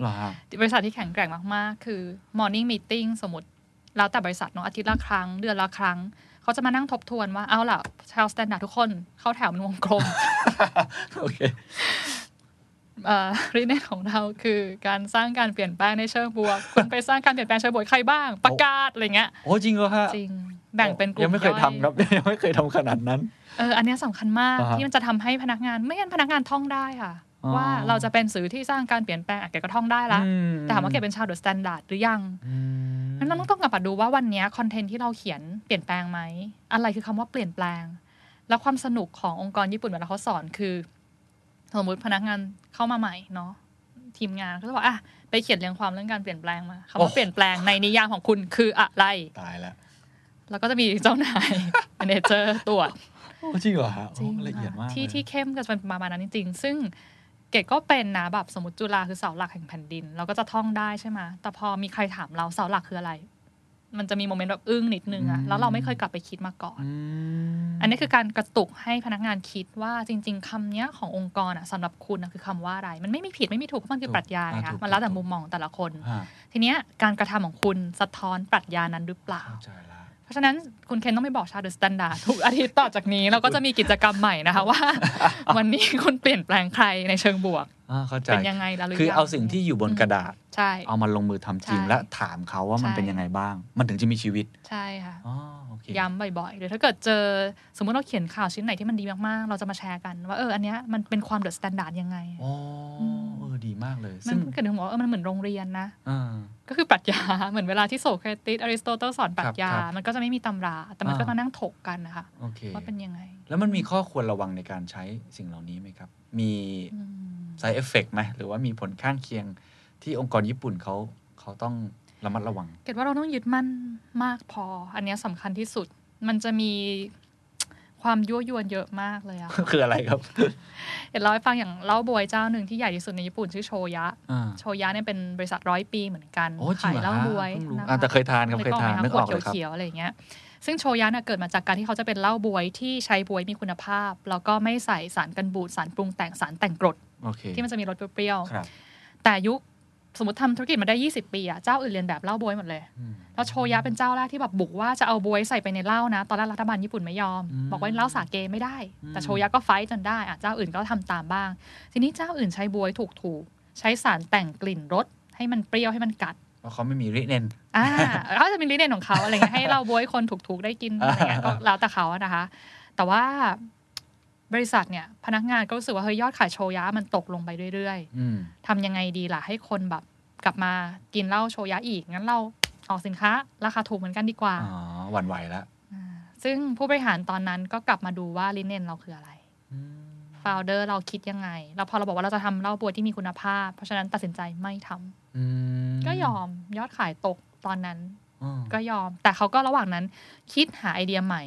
เหรอฮะบริษัทที่แข็งแกร่งมาก ๆ คือ morning meeting สมมติ แล้วแต่บริษัทเนาะอาทิตย์ละครั้ง เดือนละครั้ง เขาจะมานั่งทบทวนว่า เอาล่ะชาว Standard ทุกคนเข้าแถวเป็นวงกลมโอเคเอ่อริเน็นของเราคือการสร้างการเปลี่ยนแปลงในเชิงบวกคุณไปสร้างการเปลี่ยนแปลงเชิงบวกใครบ้าง ประกาศอะไรเงี้ยโอ้จริงเหรอฮะจริง แบ่งเป็นกลุ่มยังไม่เคยอทำครับยังไม่เคยทำขนาดนั้น เออ อันเนี้ยสำคัญมากอ่าฮะที่มันจะทำให้พนักงานไม่งั้นพนักงานท่องได้ค่ะอ๋อว่าเราจะเป็นสื่อที่สร้างการเปลี่ยนแปลงอะแกก็ท่องได้ละอืมแต่ถามว่าแกเป็นชาว The Standard หรือยังอืมนั้นเราต้องกลับมาดูว่าวันเนี้ย content ที่เราเขียนเปลี่ยนแปลงไหมอะไรคือคำว่าเปลี่ยนแปลง แล้วความสนุกขององค์กรญี่ปุ่นเวลาเขาสอนคือสมมติพนักงานเข้ามาใหม่เนาะทีมงานก็จะบอกอะไปเขียนเรียงความเรื่องการเปลี่ยนแปลงมาคำว่าเปลี่ยนแปลงในนิยามของคุณคืออะไรตายแล้ว แล้วก็จะมีเจ้านายแมเนเจอร์ตรวจโอ้จริงเหรอฮะจริงโอ้ละเอียดมากที่เลยที่เข้มก็จะเป็นประมาณนั้นจริงๆ ซึ่งเกดก็เป็นนะแบบสมมติจุฬาคือเสาหลักแห่งแผ่นดิน เราก็จะท่องได้ใช่ไหมแต่พอมีใครถามเราเสาหลักคืออะไร มันจะมีโมเมนต์แบบอึ้งนิดนึงอะแล้วเราไม่เคยกลับไปคิดมาก่อนอืมอันนี้คือการกระตุกให้พนักงานคิดว่าจริง ๆคำเนี้ยขององค์กรอะสำหรับคุณอะคือคำว่าอะไร มันไม่มีผิดไม่มีถูกเพราะมันคือปรัชญาไงอ่าคะถูกมันแล้วแต่ถูกมุมมองของแต่ละคนฮะทีเนี้ยการกระทำของคุณสะท้อนปรัชญานั้นหรือเปล่า เข้าใจละเพราะฉะนั้นคุณเคนต้องไปบอกชาว The Standard ทุกอาทิตย์ต่อจากนี้เราก็จะมีกิจกรรมใหม่นะคะว่า วันนี้คุณเปลี่ยนแปลงใครในเชิงบวกอ่าเข้าใจเป็นยังไงแล้วหรือคือยังเอาสิ่งที่อยู่บนกระดาษใช่เอามาลงมือทำจริงใช่และถามเขาว่ามันใช่เป็นยังไงบ้าง มันถึงจะมีชีวิตใช่ค่ะอ๋อโอเคย้ำบ่อยๆหรือถ้าเกิดเจอสมมติเราเขียนข่าวชิ้นไหนที่มันดีมากๆ เราจะมาแชร์กันว่าเอออันเนี้ยมันเป็นความ The Standard ยังไงอ๋ออมเออ ดีมากเลย มัซึ่นงเกิดถึงบอกว่าเออมันเหมือนโรงเรียนนะอ่าก็คือปรัชญาเหมือนเวลาที่โสเครติสอริสโตเติลสอนปรัชญาครับมันก็จะไม่มีตำรา แต่มันก็อ่ามมานั่งถกกันนะคะโอเคว่าเป็นยังไง แล้วมันมีข้อควรระวังในการใช้สิ่งเหล่านี้ไหมครับ มีอืม side effect ไหมหรือว่ามีผลข้างเคียงที่องค์กรญี่ปุ่นเขาเขาต้องระมัดระวัง เกดว่าเราต้องยึดมั่นมากพอ อันเนี้ยสำคัญที่สุด มันจะมี ความยั่วยวนเยอะมากเลยอะคืออะไรครับเดี๋ยวเล่าให้ฟังอย่างเหล้าบวยเจ้าหนึ่งที่ใหญ่ที่สุดในญี่ปุ่นชื่อโชยะอ่าโชยะเนี่ยเป็นบริษัทร้อยปีเหมือนกันโอ้จริขางยเหรอเหล้าฮะบวยเพิ่งรู้นะคะอ่าแต่เคยทานครับเคยทานนึกออกขเลวยครับเขียวๆอะไรอย่างเงี้ยซึ่งโชยะเนี่ยเกิดมาจากการที่เขาจะเป็นเหล้าบวยที่ใช้บวยมีคุณภาพ แล้วก็ไม่ใส่สารกันบูดสารปรุงแต่งสารแต่งกรดโอเคที่มันจะมีรสเปรี้ยวครับๆแต่ยุค สมมติทำธุรกิจมาได้ 20 ปีอะเจ้าอื่นเรียนแบบเหล้าบวยหมดเลยอืมแล้วโชยะเป็นเจ้าแรกที่แบบบุกว่าจะเอาบวยใส่ไปในเหล้านะ ตอนแรกรัฐบาลญี่ปุ่นไม่ยอมอืมบอกว่าเหล้าสาเกไม่ได้อืมแต่โชยะก็ไฟท์จนได้อะเจ้าอื่นก็ทำตามบ้าง ทีนี้เจ้าอื่นใช้บวยถูกๆ ใช้สารแต่งกลิ่นรสให้มันเปรี้ยวให้มันกัดเพราะเขาไม่มีริเนนอ่าเขาจะมีลิเดนของเขาอะไรเงี้ยให้เราบวยคนถูกๆได้กินอะไรเงี้ยก็แล้วแต่เขาอะนะคะ แต่ว่า บริษัทเนี่ยพนักงานก็รู้สึกว่าเฮ้ยยอดขายโชยะมันตกลงไปเรื่อยๆอืมทำยังไงดีล่ะให้คนแบบกลับมากินเหล้าโชยะอีก งั้นเราออกสินค้า ราคาถูกเหมือนกันดีกว่า อ๋อหวั่นไหวแล้วาซึ่งผู้บริหารตอนนั้นก็กลับมาดูว่าลิเนนเราคืออะไรอืมโฟลเดอร์เราคิดยังไงแล้วพอเราบอกว่าเราจะทำเหล้าบวยที่มีคุณภาพ เพราะฉะนั้นตัดสินใจไม่ทำอืมก็ยอมยอดขายตกตอนนั้นอ๋อก็ยอม แต่เขาก็ระหว่างนั้นคิดหาไอเดียใหม่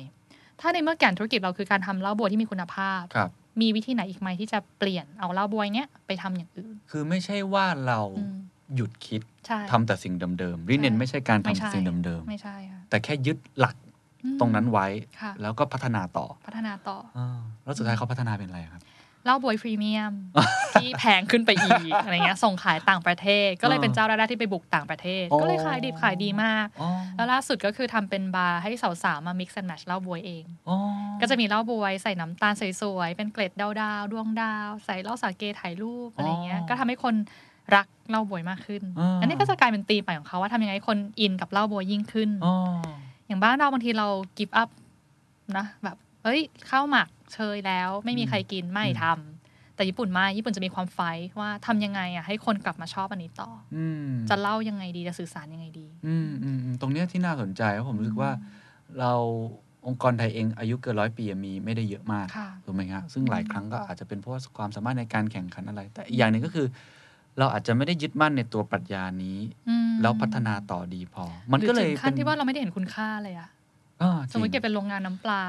ถ้าในเมื่อแก่นธุรกิจเราคือการทำเหล้าบวยที่มีคุณภาพครับมีวิธีไหนอีกไหมที่จะเปลี่ยนเอาเหล้าบวยเนี้ยไปทำอย่างอื่น คือไม่ใช่ว่าเราอืมหยุดคิดใช่ทำแต่สิ่งเดิมๆริเนนไม่ใช่การไม่ทำใช่สิ่งเดิมไม่ใช่ค่ะๆแต่แค่ยึดหลักอืมตรงนั้นไว้ค่ะแล้วก็พัฒนาต่อพัฒนาต่ออาแล้วสุดท้ายเขาพัฒนาเป็นอะไรครับ เหล้าบวยพรีเมียม ที่แพงขึ้นไปอีกอะไรเงี้ยส่งขายต่างประเทศ ก็เลยเป็นเจ้าแรกๆที่ไปบุกต่างประเทศอ๋อก็เลยขายดิบขายดีมากอ๋อแล้วล่าสุดก็คือทำเป็นบาร์ให้สาวๆมา mix and match เหล้าบวยเองอ๋อก็จะมีเหล้าบวยใส่น้ำตาลสวยๆเป็นเกล็ดดาวๆดวงดาว ใส่เหล้าสาเกถ่ายรูปอะไรเงี้ยก็ทำให้คนรักเหล้าบวยมากขึ้น อันนี้ก็จะกลายเป็นตีมใหม่ของเขาว่าทำยังไงให้คนอินกับเหล้าบวยยิ่งขึ้นอ๋ออย่างบ้านเราบางทีเรากิฟต์อัพนะแบบ เอ้ยข้าวหมักเชยแล้วไม่มีใครกินไม่ทำแต่ญี่ปุ่นไม่ญี่ปุ่นจะมีความไฟท์ว่าทำยังไงอะให้คนกลับมาชอบอันนี้ต่ออืมอจะเล่ายังไงดีจะสื่อสารยังไงดี อืมอืมอืมตรงเนี้ยที่น่าสนใจเพราะผมรู้สึกว่าเราองค์กรไทยเองอายุเกินร้อยปีอะมีไม่ได้เยอะมากค่ะถูกไหมครับซึ่งหลายครั้งก็อาจจะเป็นเพราะว่าความสามารถในการแข่งขันอะไร แต่อีกอย่างหนึ่งก็คือ เราอาจจะไม่ได้ยึดมั่นในตัวปรัชญานี้อืมแล้วพัฒนาต่อดีพอ มันก็เลยหรือถึงขั้นป็ที่ว่าเราไม่ได้เห็นคุณค่าเลยอะอ่าจสริมงมติเก็บเป็นโรงงานน้ำปลา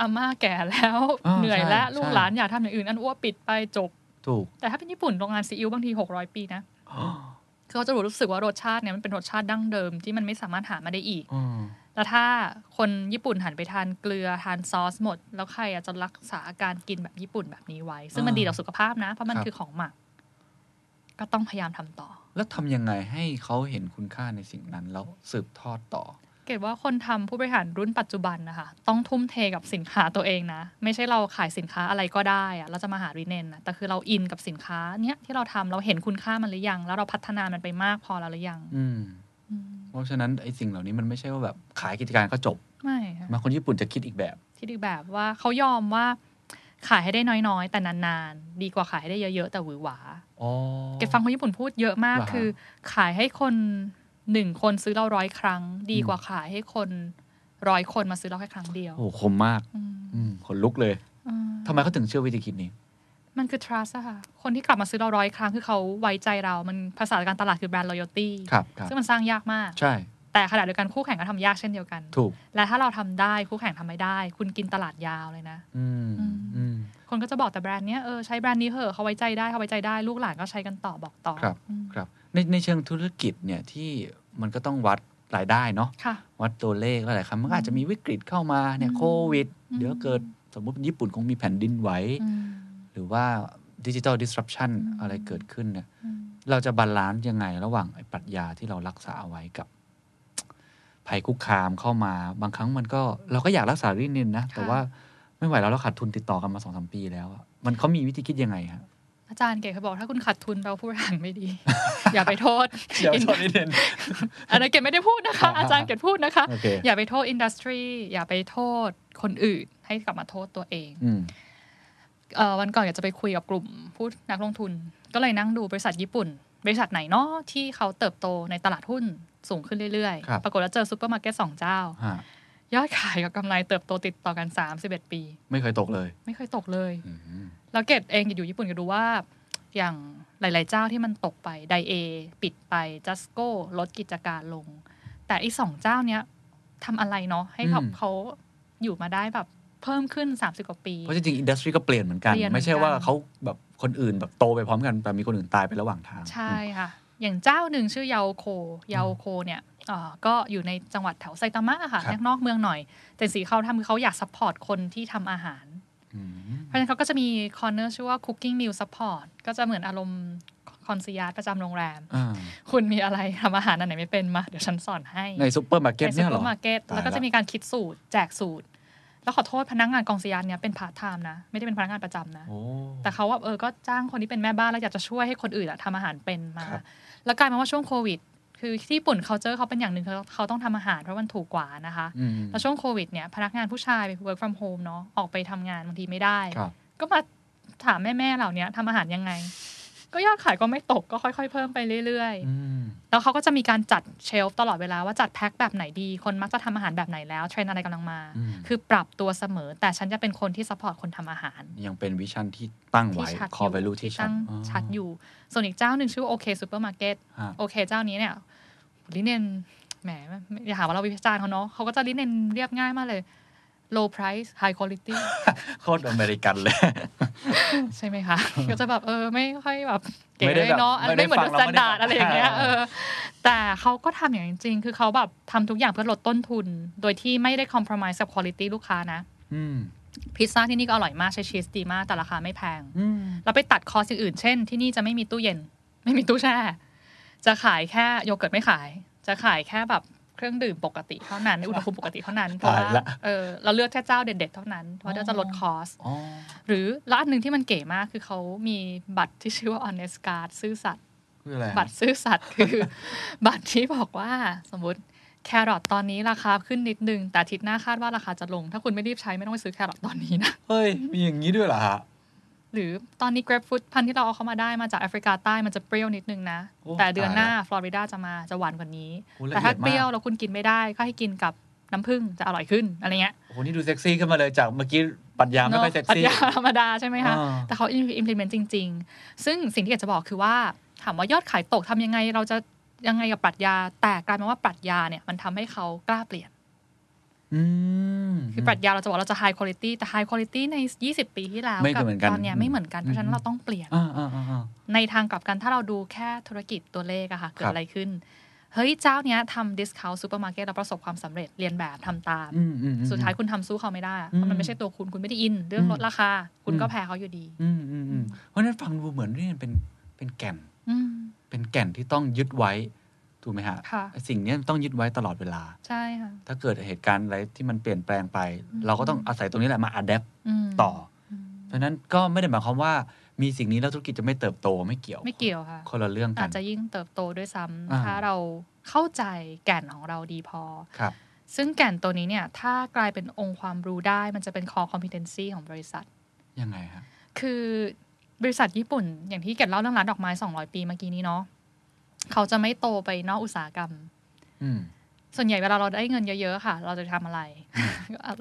อาม่าแก่แล้วอ่าเหนื่อยแล้วใช่ลูกใช่หลานอยากทำอย่างอื่น อันอ้วปิดไปจบถูก แต่ถ้าเป็นญี่ปุ่นโรงงานซีอิ๊วบางทีหกร้อยปีนะคือเขาจะรู้สึกว่ารสชาติเนี่ยมันเป็นรสชาติดั้งเดิมที่มันไม่สามารถหามาได้อีกอืมแล้วถ้าคนญี่ปุ่นหันไปทานเกลือทานซอสหมด แล้วใครอะจะรักษาอาการกินแบบญี่ปุ่นแบบนี้ไว้ ซึ่งมันอ่าดีต่อสุขภาพนะ เพราะมันครับคือของหมัก ก็ต้องพยายามทำต่อ แล้วทำยังไงให้เขาเห็นคุณค่าในสิ่งนั้นแล้วสืบทอดต่อ เกดว่าคนทำผู้บริหารรุ่นปัจจุบันนะคะต้องทุ่มเทกับสินค้าตัวเองนะ ไม่ใช่เราขายสินค้าอะไรก็ได้อะเราจะมาหารีเนนนะแต่คือเราอินกับสินค้าเนี้ยที่เราทำเราเห็นคุณค่ามันหรือยัง แล้วเราพัฒนามันไปมากพอแล้วหรือยัง อืมอืมเพราะฉะนั้นไอ้สิ่งเหล่านี้มันไม่ใช่ว่าแบบขายกิจการก็จบไม่ค่ะมาคนญี่ปุ่นจะคิดอีกแบบที่ดีแบบว่าเขายอมว่าขายให้ได้น้อยๆ แต่นานๆ ดีกว่าขายให้ได้เยอะๆ แต่หวือหวาอ๋อเก็บฟังคนญี่ปุ่นพูดเยอะมากเหรอฮะคือ ขายให้คน หนึ่งคนซื้อเราร้อยครั้ง ดีกว่าขายให้คนร้อยคนมาซื้อเราแค่ครั้งเดียว โอ้โหคมมากอืมอืมขนลุกเลยอืมทำไมเขาถึงเชื่อวิธีคิดนี้ มันคือ trust อะค่ะ คนที่กลับมาซื้อเราร้อยครั้งคือเขาไว้ใจเรา มันภาษาการตลาดคือ brand loyalty ครับครับซึ่งมันสร้างยากมาก ใช่ แต่ขณะเดียวกันคู่แข่งก็ทำยากเช่นเดียวกัน ถูก และถ้าเราทำได้คู่แข่งทำไม่ได้ คุณกินตลาดยาวเลยนะอืมอืมอืมคนก็จะบอกแต่แบรนด์เนี้ยเออใช้แบรนด์นี้เหอะเขาไว้ใจได้เขาไว้ใจได้ลูกหลานก็ใช้กันต่อบอกต่อครับอืมครับ ในในเชิงธุรกิจเนี่ยที่มันก็ต้องวัดรายได้เนาะค่ะวัดตัวเลขหลายๆครั้งมันก็อาจจะมีวิกฤตเข้ามาเนี่ยอืมโควิดอืมเดี๋ยวเกิดสมมติญี่ปุ่นคงมีแผ่นดินไหวอืมหรือว่าดิจิ t a ล disruption อืมอะไรเกิดขึ้นเนี่ยอืมเราจะ balance ยังไงระหว่างไอ้ปรัชญาที่เรารักษาเอาไว้กับ ภัยคุกคามเข้ามา บางครั้งมันก็เราก็อยากรักษารินินนะ แต่ว่าไม่ไหวแล้วเราขาดทุนติดต่อกันมาสองสามปีแล้วอะมันเขามีวิธีคิดยังไงฮะอาจารย์เก๋เขาบอกถ้าคุณขาดทุนเราผู้บริหารไม่ดี อย่าไปโทษเดี๋ยวโทษนิดนึงอันนั้นเก๋ไม่ได้พูดนะคะ อาจารย์เก๋พูดนะคะโอเคอย่าไปโทษอินดัสทรีอย่าไปโทษคนอื่น ให้กลับมาโทษตัวเองอืมเอ่อวันก่อนอยากจะไปคุยกับกลุ่มผู้นักลงทุน ก็เลยนั่งดูบริษัทญี่ปุ่น บริษัทไหนเนาะที่เขาเติบโตในตลาดหุ้นสูงขึ้นเรื่อยครับๆปรากฏว่าเจอซูเปอร์มาร์เก็ตสองเจ้าฮะยอดขายกับกำไรเติบโตติดต่อกัน 31 ปี ไม่เคยตกเลย ไม่เคยตกเลยอืมแล้วเกดเองอยู่ญี่ปุ่นก็ดูว่า อย่างหลาย ๆ เจ้าที่มันตกไปไดเอปิดไปจัสโก้ลดกิจการลง แต่อีสองเจ้าเนี้ยทำอะไรเนาะให้เขาอืมเขาอยู่มาได้แบบเพิ่มขึ้น 30 กว่าปี เพราะจริงๆ industry ก็เปลี่ยนเหมือนกันเปลี่ยนเหมือนกันไม่ใช่ว่าเขาแบบ คนอื่นแบบโตไปพร้อมกันแต่มีคนอื่นตายไประหว่างทาง ใช่ค่ะ อย่างเจ้าหนึ่งชื่อ Yaoko Yaoko เนี่ยเอ่อก็อยู่ในจังหวัดแถวไซตามะค่ะครับนอกเมืองหน่อย แต่สิ่งที่เขาทำคือเขาอยาก support คนที่ทำอาหารอืมเพราะฉะนั้นเขาก็จะมี corner ชื่อว่า Cooking Meal Support ก็จะเหมือนอารมณ์ concierge ประจำโรงแรมอ่าคุณมีอะไรทำอาหารอันไหนไม่เป็นมา เดี๋ยวฉันสอนให้ ในซูเปอร์มาร์เก็ตเนี่ยเหรอในซูเปอร์มาร์เก็ตตายละแล้วก็จะมีการคิดสูตร แจกสูตร แล้วขอโทษพนักงาน concierge เนี่ยเป็นพาร์ทไทม์นะ ไม่ได้เป็นพนักงานประจำนะโอ้แต่เขาว่าเออก็จ้างคนที่เป็นแม่บ้าน แล้วอยากจะช่วยให้คนอื่นอะทำอาหารเป็นมาครับแล้วกลายมาว่าช่วงโควิด คือที่ญี่ปุ่นเขาเจอเขาเป็นอย่างหนึ่งเขาเขาต้องทำอาหารเพราะมันถูกกว่านะคะอืมแล้วช่วงโควิดเนี่ยพนักงานผู้ชายไป work from home เนาะออกไปทำงานบางทีไม่ได้ครับก็มาถามแม่ๆเหล่านี้ทำอาหารยังไง ก็ยอดขายก็ไม่ตกก็ค่อย ๆ เพิ่มไปเรื่อยอืมๆแล้วเขาก็จะมีการจัด shelf ตลอดเวลาว่าจัดแพ็คแบบไหนดี คนมักจะทำอาหารแบบไหนแล้วเทรนด์อะไรกำลังมาอืมคือปรับตัวเสมอ แต่ฉันจะเป็นคนที่ support คนทำอาหาร ยังเป็น vision ที่ตั้งที่ไว้ชัดคอ value ที่ชัดตั้งอ๋อชัดอยู่ ส่วนอีกเจ้าหนึ่งชื่อโอเคซูเปอร์มาร์เก็ตฮะโอเคเจ้านี้เนี่ย理念แหมอย่าหาว่าเราวิจารณ์เขาเนาะเขาก็จะ理念เรียบง่ายมากเลย low price high quality โคตรอเมริกันเลย ใช่ไหมคะ ก็จะแบบเออไม่ค่อยแบบเก๋ไม่ได้เลยเนาะแบบอันไม่ได้ไม่เหมือน The Standard แล้วไม่ได้อะไรอย่างเงี้ยอ่าเออแต่เขาก็ทำอย่างจริงๆคือเขาแบบทำทุกอย่างเพื่อลดต้นทุน โดยที่ไม่ได้คอม p r o m i s e กับคุณ i t y ลูกค้านะอืมพิซซ่าที่นี่ก็อร่อยมากใช้ชีสดีมาก แต่ราคาไม่แพงอืมเราไปตัดคอร์สอื่นๆเช่น ที่นี่จะไม่มีตู้เย็น ไม่มีตู้แช่ จะขายแค่โยเกิร์ตไม่ขาย จะขายแค่แบบ เครื่องดื่มปกติเท่านั้นในอุณหภูมิปกติเท่านั้นเพราะว่าตายละเออเราเลือกแค่เจ้าเด็ดๆเท่านั้นเพราะว่าจะลดคอสอ๋อหรือแล้วอันหนึ่งที่มันเก๋มากคือเขามีบัตรที่ชื่อว่า honest card ซื่อสัตย์คืออะไรฮะบัตรซื่อสัตย์คือ บัตรที่บอกว่าสมมติแครอทตอนนี้ราคาขึ้นนิดนึง แต่อาทิตย์หน้าคาดว่าราคาจะลง ถ้าคุณไม่รีบใช้ไม่ต้องไปซื้อแครอทตอนนี้นะ เฮ้ย มีอย่างนี้ด้วยเหรอฮะ หรือตอนนี้ grapefruit พันธุ์ที่เราเอาเข้ามาได้มาจากแอฟริกาใต้มันจะเปรี้ยวนิดนึงนะ โอ้แต่เดือนหน้าตายละฟลอริดาจะมาจะหวานกว่านี้ โอ้ละแต่ถ้าเอียดมากเปรี้ยวแล้วคุณกินไม่ได้ก็ให้กินกับน้ำผึ้งจะอร่อยขึ้นอะไรเงี้ยโอ้โหนี่ดูเซ็กซี่ขึ้นมาเลยจากเมื่อกี้ปรัชญาไม่ค่อยเซ็กซี่ ปรัชญาธรรมดาใช่ไหมคะ อ่า แต่เขา implement จริง ๆ ซึ่งสิ่งที่อยากจะบอกคือว่า ถามว่ายอดขายตกทำยังไงเราจะยังไงกับปรัชญา แต่กลายเป็นว่าปรัชญาเนี่ยมันทำให้เขากล้าเปลี่ยนอืม คือปรัชญาเราจะบอกเราจะ high quality แต่ high quality ใน 20 ปีที่แล้วไม่กัเหมือนกันตอนเนี้ยไม่เหมือนกัน เพราะฉะนั้นเราต้องเปลี่ยนอ่าอ่าอ่าอ่าในทางกลับกันถ้าเราดูแค่ธุรกิจตัวเลขอะค่ะ เกิครัดบอะไรขึ้น เฮ้ย เจ้าเนี้ยทำ discount supermarket แล้วประสบความสำเร็จเรียนแบบทำตามอืมอืมอืมสุดท้ายคุณทำสู้เขาไม่ได้อะอืมเพราะมันไม่ใช่ตัวคุณคุณไม่ได้อิน เรื่องอืมลดราคา คุณก็อืมแพ้เขาอยู่ดีอืมอืมอืมเพราะฉะนั้นฟังดูเหมือนนี่เป็นเป็นแก่นอืมเป็นแก่นที่ต้องยึดไว้ ถูกไหมฮะค่ะไอ้สิ่งเนี้ยต้องยึดไว้ตลอดเวลา ใช่ค่ะ ถ้าเกิดเหตุการณ์อะไรที่มันเปลี่ยนแปลงไปอืมเราก็ต้องอาศัยตรงนี้แหละมาอัดแอปมต่ออืมเพราะฉะนั้นก็ไม่ได้หมายความว่ามีสิ่งนี้แล้วธุรกิจจะไม่เติบโตไม่เกี่ยว ไม่เกี่ยวค่ะคนละเรื่องกัอานจจะยิ่งเติบโตด้วยซ้อ่าำถ้าเราเข้าใจแก่นของเราดีพอครับ ซึ่งแก่นตัวนี้เนี่ย ถ้ากลายเป็นองค์ความรู้ได้ มันจะเป็น core competency ของบริษัทยังไงฮะคือบริษัทญี่ปุ่น อย่างที่เกดเล่าเรื่องร้านดอกไม้200 ปีเมื่อกี้นี้เนาะ เขาจะไม่โตไปนอกอุตสาหกรรมอืมส่วนใหญ่เวลาเราได้เงินเยอะๆค่ะ เราจะทำอะไร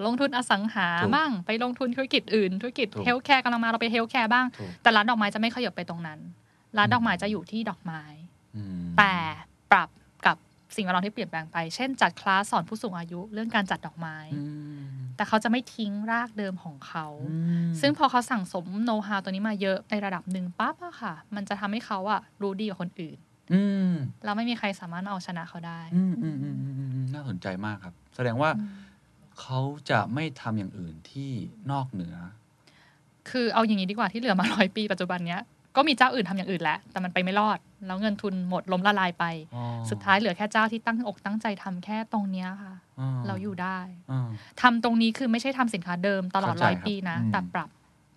ลงทุนอสังหาถูกบ้าง ไปลงทุนธุรกิจอื่น ธุรกิจถูก healthcare กำลังมาเราไป healthcare บ้างถูกแต่ร้านดอกไม้จะไม่ขยับไปตรงนั้น ร้านดอกไม้จะอยู่ที่ดอกไม้อืมแต่ปรับกับสิ่งแวดล้อมที่เปลี่ยนแปลงไป เช่นจัดคลาสสอนผู้สูงอายุเรื่องการจัดดอกไม้อืมแต่เขาจะไม่ทิ้งรากเดิมของเขาอืมซึ่งพอเขาสั่งสมโน้ตฮาวตัวนี้มาเยอะในระดับหนึ่งปั๊บอะค่ะ มันจะทำให้เขาอะรู้ดีกว่าคนอื่น อืมแล้วไม่มีใครสามารถเอาชนะเขาได้อืมอืมอืมอืมอืมอืมน่าสนใจมากครับ แสดงว่าเขาจะไม่ทำอย่างอื่นที่นอกเหนือ คือเอาอย่างนี้ดีกว่าที่เหลือมาร้อยปีปัจจุบันเนี้ยก็มีเจ้าอื่นทำอย่างอื่นแหละแต่มันไปไม่รอด แล้วเงินทุนหมดล้มละลายไปอ๋อสุดท้ายเหลือแค่เจ้าที่ตั้งอกตั้งใจทำแค่ตรงเนี้ยค่ะ เราอยู่ได้อ่าทำตรงนี้คือไม่ใช่ทำสินค้าเดิมตลอดเข้าใจร้อยครับปีนะอืมแต่ปรับ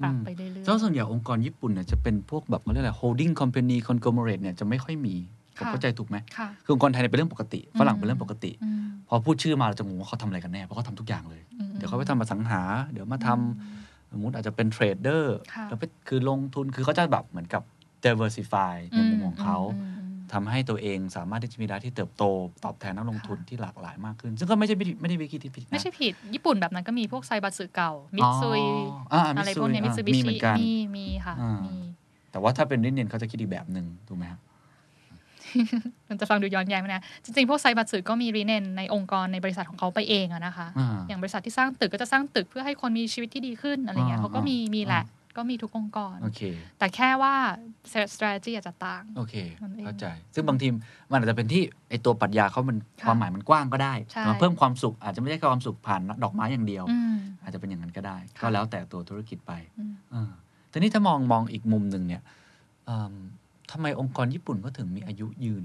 ปรับอืมไปเรื่อยแล้วส่วนใหญ่องค์กรญี่ปุ่นเนี่ยจะเป็นพวกแบบเขาเรียกอะไร holding company conglomerate เนี่ยจะไม่ค่อยมีผมค่ะเข้าใจถูกไหมๆค่ะคือองค์กรไทยเนี่ยเป็นเรื่องปกติ ฝรั่งอืมเป็นเรื่องปกติอืมพอพูดชื่อมาเราจะงงว่าเขาทำอะไรกันแน่ เพราะเขาทำทุกอย่างเลยอืมเดี๋ยวเขาไปทำมาสังหา เดี๋ยวมาทำสมมติอาจจะเป็นเทรดเดอร์ค่ะแล้วไปคือลงทุน คือเขาจะแบบเหมือนกับ diversify ในมุมของเขาอืมอืม ทำให้ตัวเองสามารถที่จะมีรายได้ที่เติบโต ตอบแทนนักลงทุนที่หลากหลายมากขึ้น ซึ่งก็ไม่ใช่ไม่ได้ไม่ได้วิธีที่ผิดนะไม่ใช่ผิด ญี่ปุ่นแบบนั้นก็มีพวกไซบัตสึเก่า มิตซุยอ๋ออ่าอะไรพวกเนี้มิตซู Mitsui บิมีเหมืชิอนกันมีมีค่ะอ่ามีมีแต่ว่าถ้าเป็นริเนียนเขาจะคิดอีกแบบหนึ่งถูกไหมครับมันจะฟังดูย้อนแย้งไหมนะ จริง ๆ พวกไซบัตสึก็มีรีเนนในองค์กรในบริษัทของเขาไปเองอะนะคะอ่าอย่างบริษัทที่สร้างตึกก็จะสร้างตึกเพื่อให้คนมีชีวิตที่ดีขึ้นอะไรเงี้ยอ่าเขาก็มีมีแหละอ่ ก็มีทุกองค์กร โอเค แต่แค่ว่า strategy อาจจะต่าง โอเคนั่นเองเข้าใจ ซึ่งบางทีมันอาจจะเป็นที่ไอตัวปรัชญาเขามันค่ะความหมายมันกว้างก็ได้ใช่มันเพิ่มความสุขอาจจะไม่ใช่แค่ความสุขผ่านดอกไม้อย่างเดียวอืมอาจจะเป็นอย่างนั้นก็ได้ค่ะก็แล้วแต่ตัวธุรกิจไปอืมเออแต่นี่ถ้ามองมองอีกมุมหนึ่งเนี่ยเอิ่มทำไมองค์กรญี่ปุ่นก็ถึงมีอายุยืน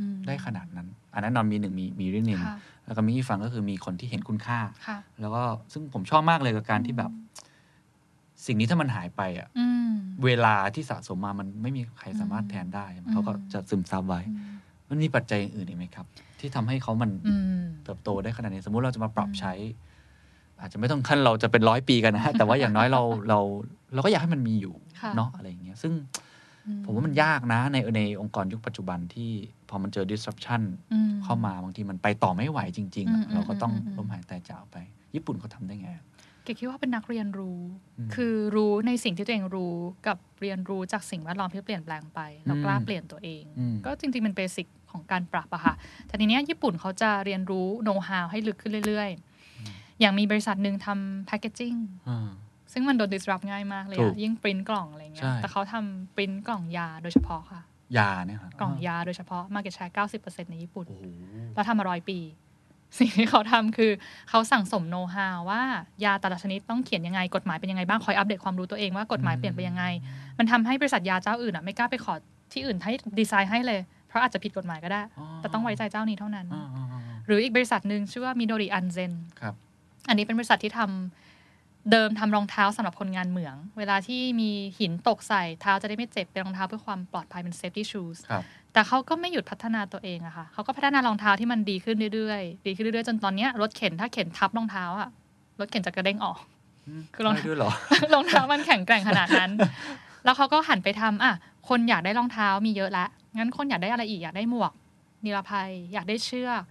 อืมได้ขนาดนั้น อันนั้นนอนมีหนึ่งมีมีริเนนค่ะแล้วก็มีอีกฟังก็คือมีคนที่เห็นคุณค่าค่ะแล้วก็ซึ่งผมชอบมากเลยกับการที่แบบ สิ่งนี้ถ้ามันหายไปอะอืมเวลาที่สะสมมามันไม่มีใครสามารถแทนได้อืมเขาก็จะซึมซับไว้อืมมันมีปัจจัยอื่นอีกไหมครับ ที่ทำให้เขามันอืมเติบโตได้ขนาดนี้ สมมุติเราจะมาปรับอืมใช้ อาจจะไม่ต้องขั้นเราจะเป็นร้อยปีกันนะฮะแต่ว่าอย่างน้อยเราเราเราก็อยากให้มันมีอยู่ค่ะเนาะอะไรอย่างเงี้ย ซึ่งอืผมว่ามันยากนะในในองค์กรยุคปัจจุบันที่พอมันเจอ disruption อืมเข้ามาบางทีมันไปต่อไม่ไหวจริงๆอะอืมเราก็ต้องอืมอืมล้มหายตายจากไป ญี่ปุ่นเขาทำได้ไง เก๋คิดว่าเป็นนักเรียนรู้อืมคือรู้ในสิ่งที่ตัวเองรู้กับเรียนรู้จากสิ่งแวดล้อมที่เปลี่ยนแปลงไปแล้วกล้าอืมเปลี่ยนตัวเองอืมก็จริงๆเป็นเบสิกของการปรับอะค่ะแต่ทีเนี้ยญี่ปุ่นเขาจะเรียนรู้โน้ตฮาวให้ลึกขึ้นเรื่อยๆ อย่างมีบริษัทหนึ่งทำแพ c เกจจิ้งอ่าซึ่งมันโดน disrupt ง่ายมากเลยถูอะกยิ่งปริ้นกล่องอะไรเงี้ใช่ยแต่เขาทำปริ้นกล่องยาโดยเฉพาะค่ะยาเนี่ยครับกล่องยาโดยเฉพาะ market share 90%ในญี่ปุ่นโอ้โหแล้วทำมาร้อยปี สิ่งที่เขาทำคือเขาสั่งสมโน้ตฮาวว่ายาแต่ละชนิดต้องเขียนยังไงกฎหมายเป็นยังไงบ้างคอยอัปเดตความรู้ตัวเองว่ากฎหมายเปลี่ยนไปยังไง มันทำให้บริษัทยาเจ้าอื่นอะไม่กล้าไปขอที่อื่นให้ดีไซน์ให้เลย เพราะอาจจะผิดกฎหมายก็ได้อ๋อแต่ต้องไว้ใจเจ้านี้เท่านั้นอ่าอ่าอ่าหรืออีกบริษัทหนึ่งชื่อว่ามิโดริอันเซนครับอันนี้เป็นบริษัทที่ทำเดิมทำรองเท้าสำหรับคนงานเหมือง เวลาที่มีหินตกใส่เท้าจะได้ไม่เจ็บเป็นรองเท้าเพื่อความปลอดภัยเป็น safety shoes ครับ แต่เขาก็ไม่หยุดพัฒนาตัวเองอะค่ะเขาก็พัฒนารองเท้าที่มันดีขึ้นเรื่อยๆ ดีขึ้นเรื่อยๆ จนตอนเนี้ยรถเข็นถ้าเข็นทับรองเท้าอะรถเข็นจะกระเด้งออก คือรองได้ด้วยเหรอรองเท้ามันแข็งแกร่งขนาดนั้น แล้วเขาก็หันไปทำอะคนอยากได้รองเท้ามีเยอะแล้วงั้นคนอยากได้อะไรอีกอยากได้หมวกนิรภัย อยากได้เชือก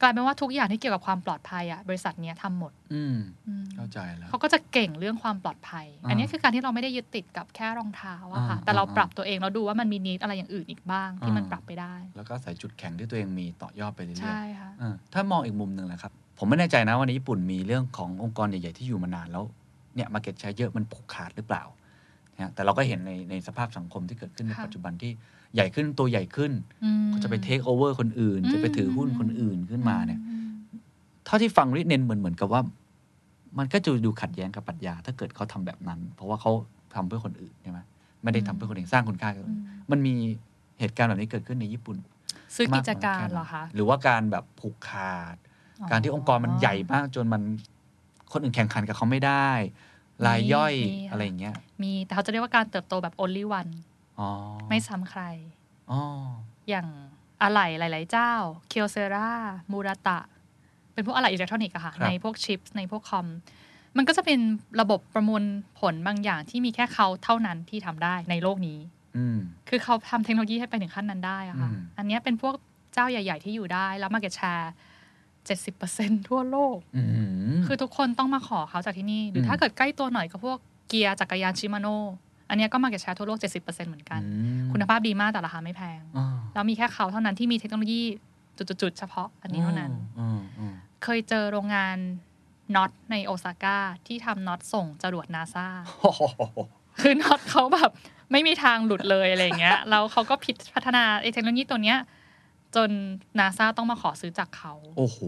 กลายเป็นว่าทุกอย่างที่เกี่ยวกับความปลอดภัยอะบริษัทเนี้ยทำหมดอืมอืมเข้าใจแล้วเขาก็จะเก่งเรื่องความปลอดภัยอ่าอันนี้คือการที่เราไม่ได้ยึดติดกับแค่รองเท้าอะค่ะอ่าแต่เราอ่าปรับตัวเองเราดูว่ามันมีนิดอะไรอย่างอื่นอีกบ้างที่มันอ่าปรับไปได้ แล้วก็ใส่จุดแข็งที่ตัวเองมีต่อยอดไปเรื่อยๆใช่ค่ะอ่าถ้ามองอีกมุมหนึ่งแหละครับ ผมไม่แน่ใจนะว่าในญี่ปุ่นมีเรื่องขององค์กรใหญ่ๆที่อยู่มานานแล้วเนี่ยมาเก็ตใช้เยอะมันผูกขาดหรือเปล่านะฮะแต่เราก็เห็นในในสภาพสังคมที่เกิดขึ้นในค่ะปัจจุบันที่ ใหญ่ขึ้นตัวใหญ่ขึ้นอืมก็จะไปเทคโอเวอร์คนอื่น จะไปถือหุ้นคนอื่นขึ้นมาเนี่ยอืมเท่าที่ฟังริเนนเหมือนเหมือนกับว่า มันก็จะดูขัดแย้งกับปรัชญาถ้าเกิดเขาทำแบบนั้น เพราะว่าเขาทำเพื่อคนอื่นใช่ไหมไม่ได้ทำเพื่อคนเองสร้างคุณค่าให้คนอือื่นมมันมีเหตุการณ์แบบนี้เกิดขึ้นในญี่ปุ่น ซื้อกิจการมน้ยแไหนเหรอคะหรือว่าการแบบผูกขาด การที่องค์กรมันใหญ่มากจนมันคนอื่นแข่งขันกับเขาไม่ได้รายย่อยมีค่ะอะไรอย่างเงี้ย มีแต่เขาจะเรียกว่าการเติบโตแบบ only one อ๋อ ไม่ซ้ำใครอ๋ออย่างอะไหล่หลาย ๆ เจ้า เคียวเซรามูราตะ เป็นพวกอะไหล่อิเล็กทรอนิกส์อะค่ะ ในพวกชิปในพวกคอม มันก็จะเป็นระบบประมวลผลบางอย่างที่มีแค่เขาเท่านั้นที่ทำได้ในโลกนี้อืมคือเขาทำเทคโนโลยีให้ไปถึงขั้นนั้นได้อะค่ะอืมอันเนี้ยเป็นพวกเจ้าใหญ่ ๆ ที่อยู่ได้ แล้วมาเก็ตแชร์เจ็ดสิบเปอร์เซ็นทั่วโลกอืมคือทุกคนต้องมาขอเขาจากที่นี่ หรืออมถ้าเกิดใกล้ตัวหน่อยก็พวกเกียร์จักรยานชิมาโน อันเนี้ยก็ market share ทั่วโลก 70%เหมือนกันอืมคุณภาพดีมากแต่ราคาไม่แพงอ่าแล้วมีแค่เขาเท่านั้นที่มีเทคโนโลยีจุดๆๆเฉพาะอันนี้เท่านั้นอืมอืมเคยเจอโรงงานน็อตในโอซาก้าที่ทำน็อตส่งจรวดนาซาโอ้โหคือน็อตเขาแบบไม่มีทางหลุดเลยอะไรอย่างเงี้ย แล้วเขาก็พิดพัฒนาไอ้เทคโนโลยีตัวเนี้ย จนนาซาต้องมาขอซื้อจากเขาโอ้โห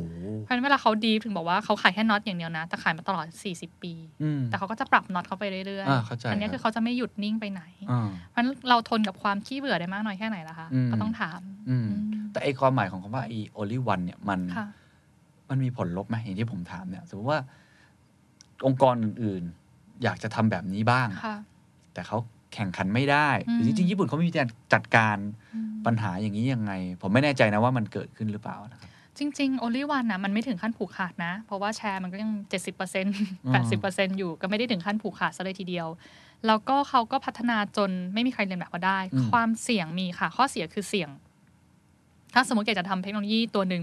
เพราะฉะนั้นเวลาเขา deep ถึงบอกว่าเขาขายแค่น็อตอย่างเดียวนะ แต่ขายมาตลอด 40 ปีอืมแต่เขาก็จะปรับน็อตเขาไปเรื่อยอ่าเข้าใจอันเนี้ยครับคือเขาจะไม่หยุดนิ่งไปไหนอ่าเพราะฉะนั้นเราทนกับความขี้เบื่อได้มากน้อยแค่ไหนล่ะคะอืมก็ต้องถามอืมอืมแต่ไอความหมายของคำว่าไอ only one เนี่ยมันค่ะมันมีผลลบไหมอย่างที่ผมถามเนี่ยสมมติว่าองค์กรอื่นๆ อยากจะทำแบบนี้บ้างค่ะแต่เขา แข่งขันไม่ได้อืมหรือจริงๆญี่ปุ่นเขามีการจัดการอืมปัญหาอย่างนี้ยังไง ผมไม่แน่ใจนะว่ามันเกิดขึ้นหรือเปล่านะครับจริงๆ only one นะมันไม่ถึงขั้นผูกขาดนะ เพราะว่าแชร์มันก็ยัง 70% 80%อยู่ก็ไม่ได้ถึงขั้นผูกขาดซะเลยทีเดียว แล้วก็เขาก็พัฒนาจนไม่มีใครเลียนแบบเขาได้อืมความเสี่ยงมีค่ะ ข้อเสียคือเสี่ยง ถ้าสมมติเกดจะทำเทคโนโลยีตัวหนึ่ง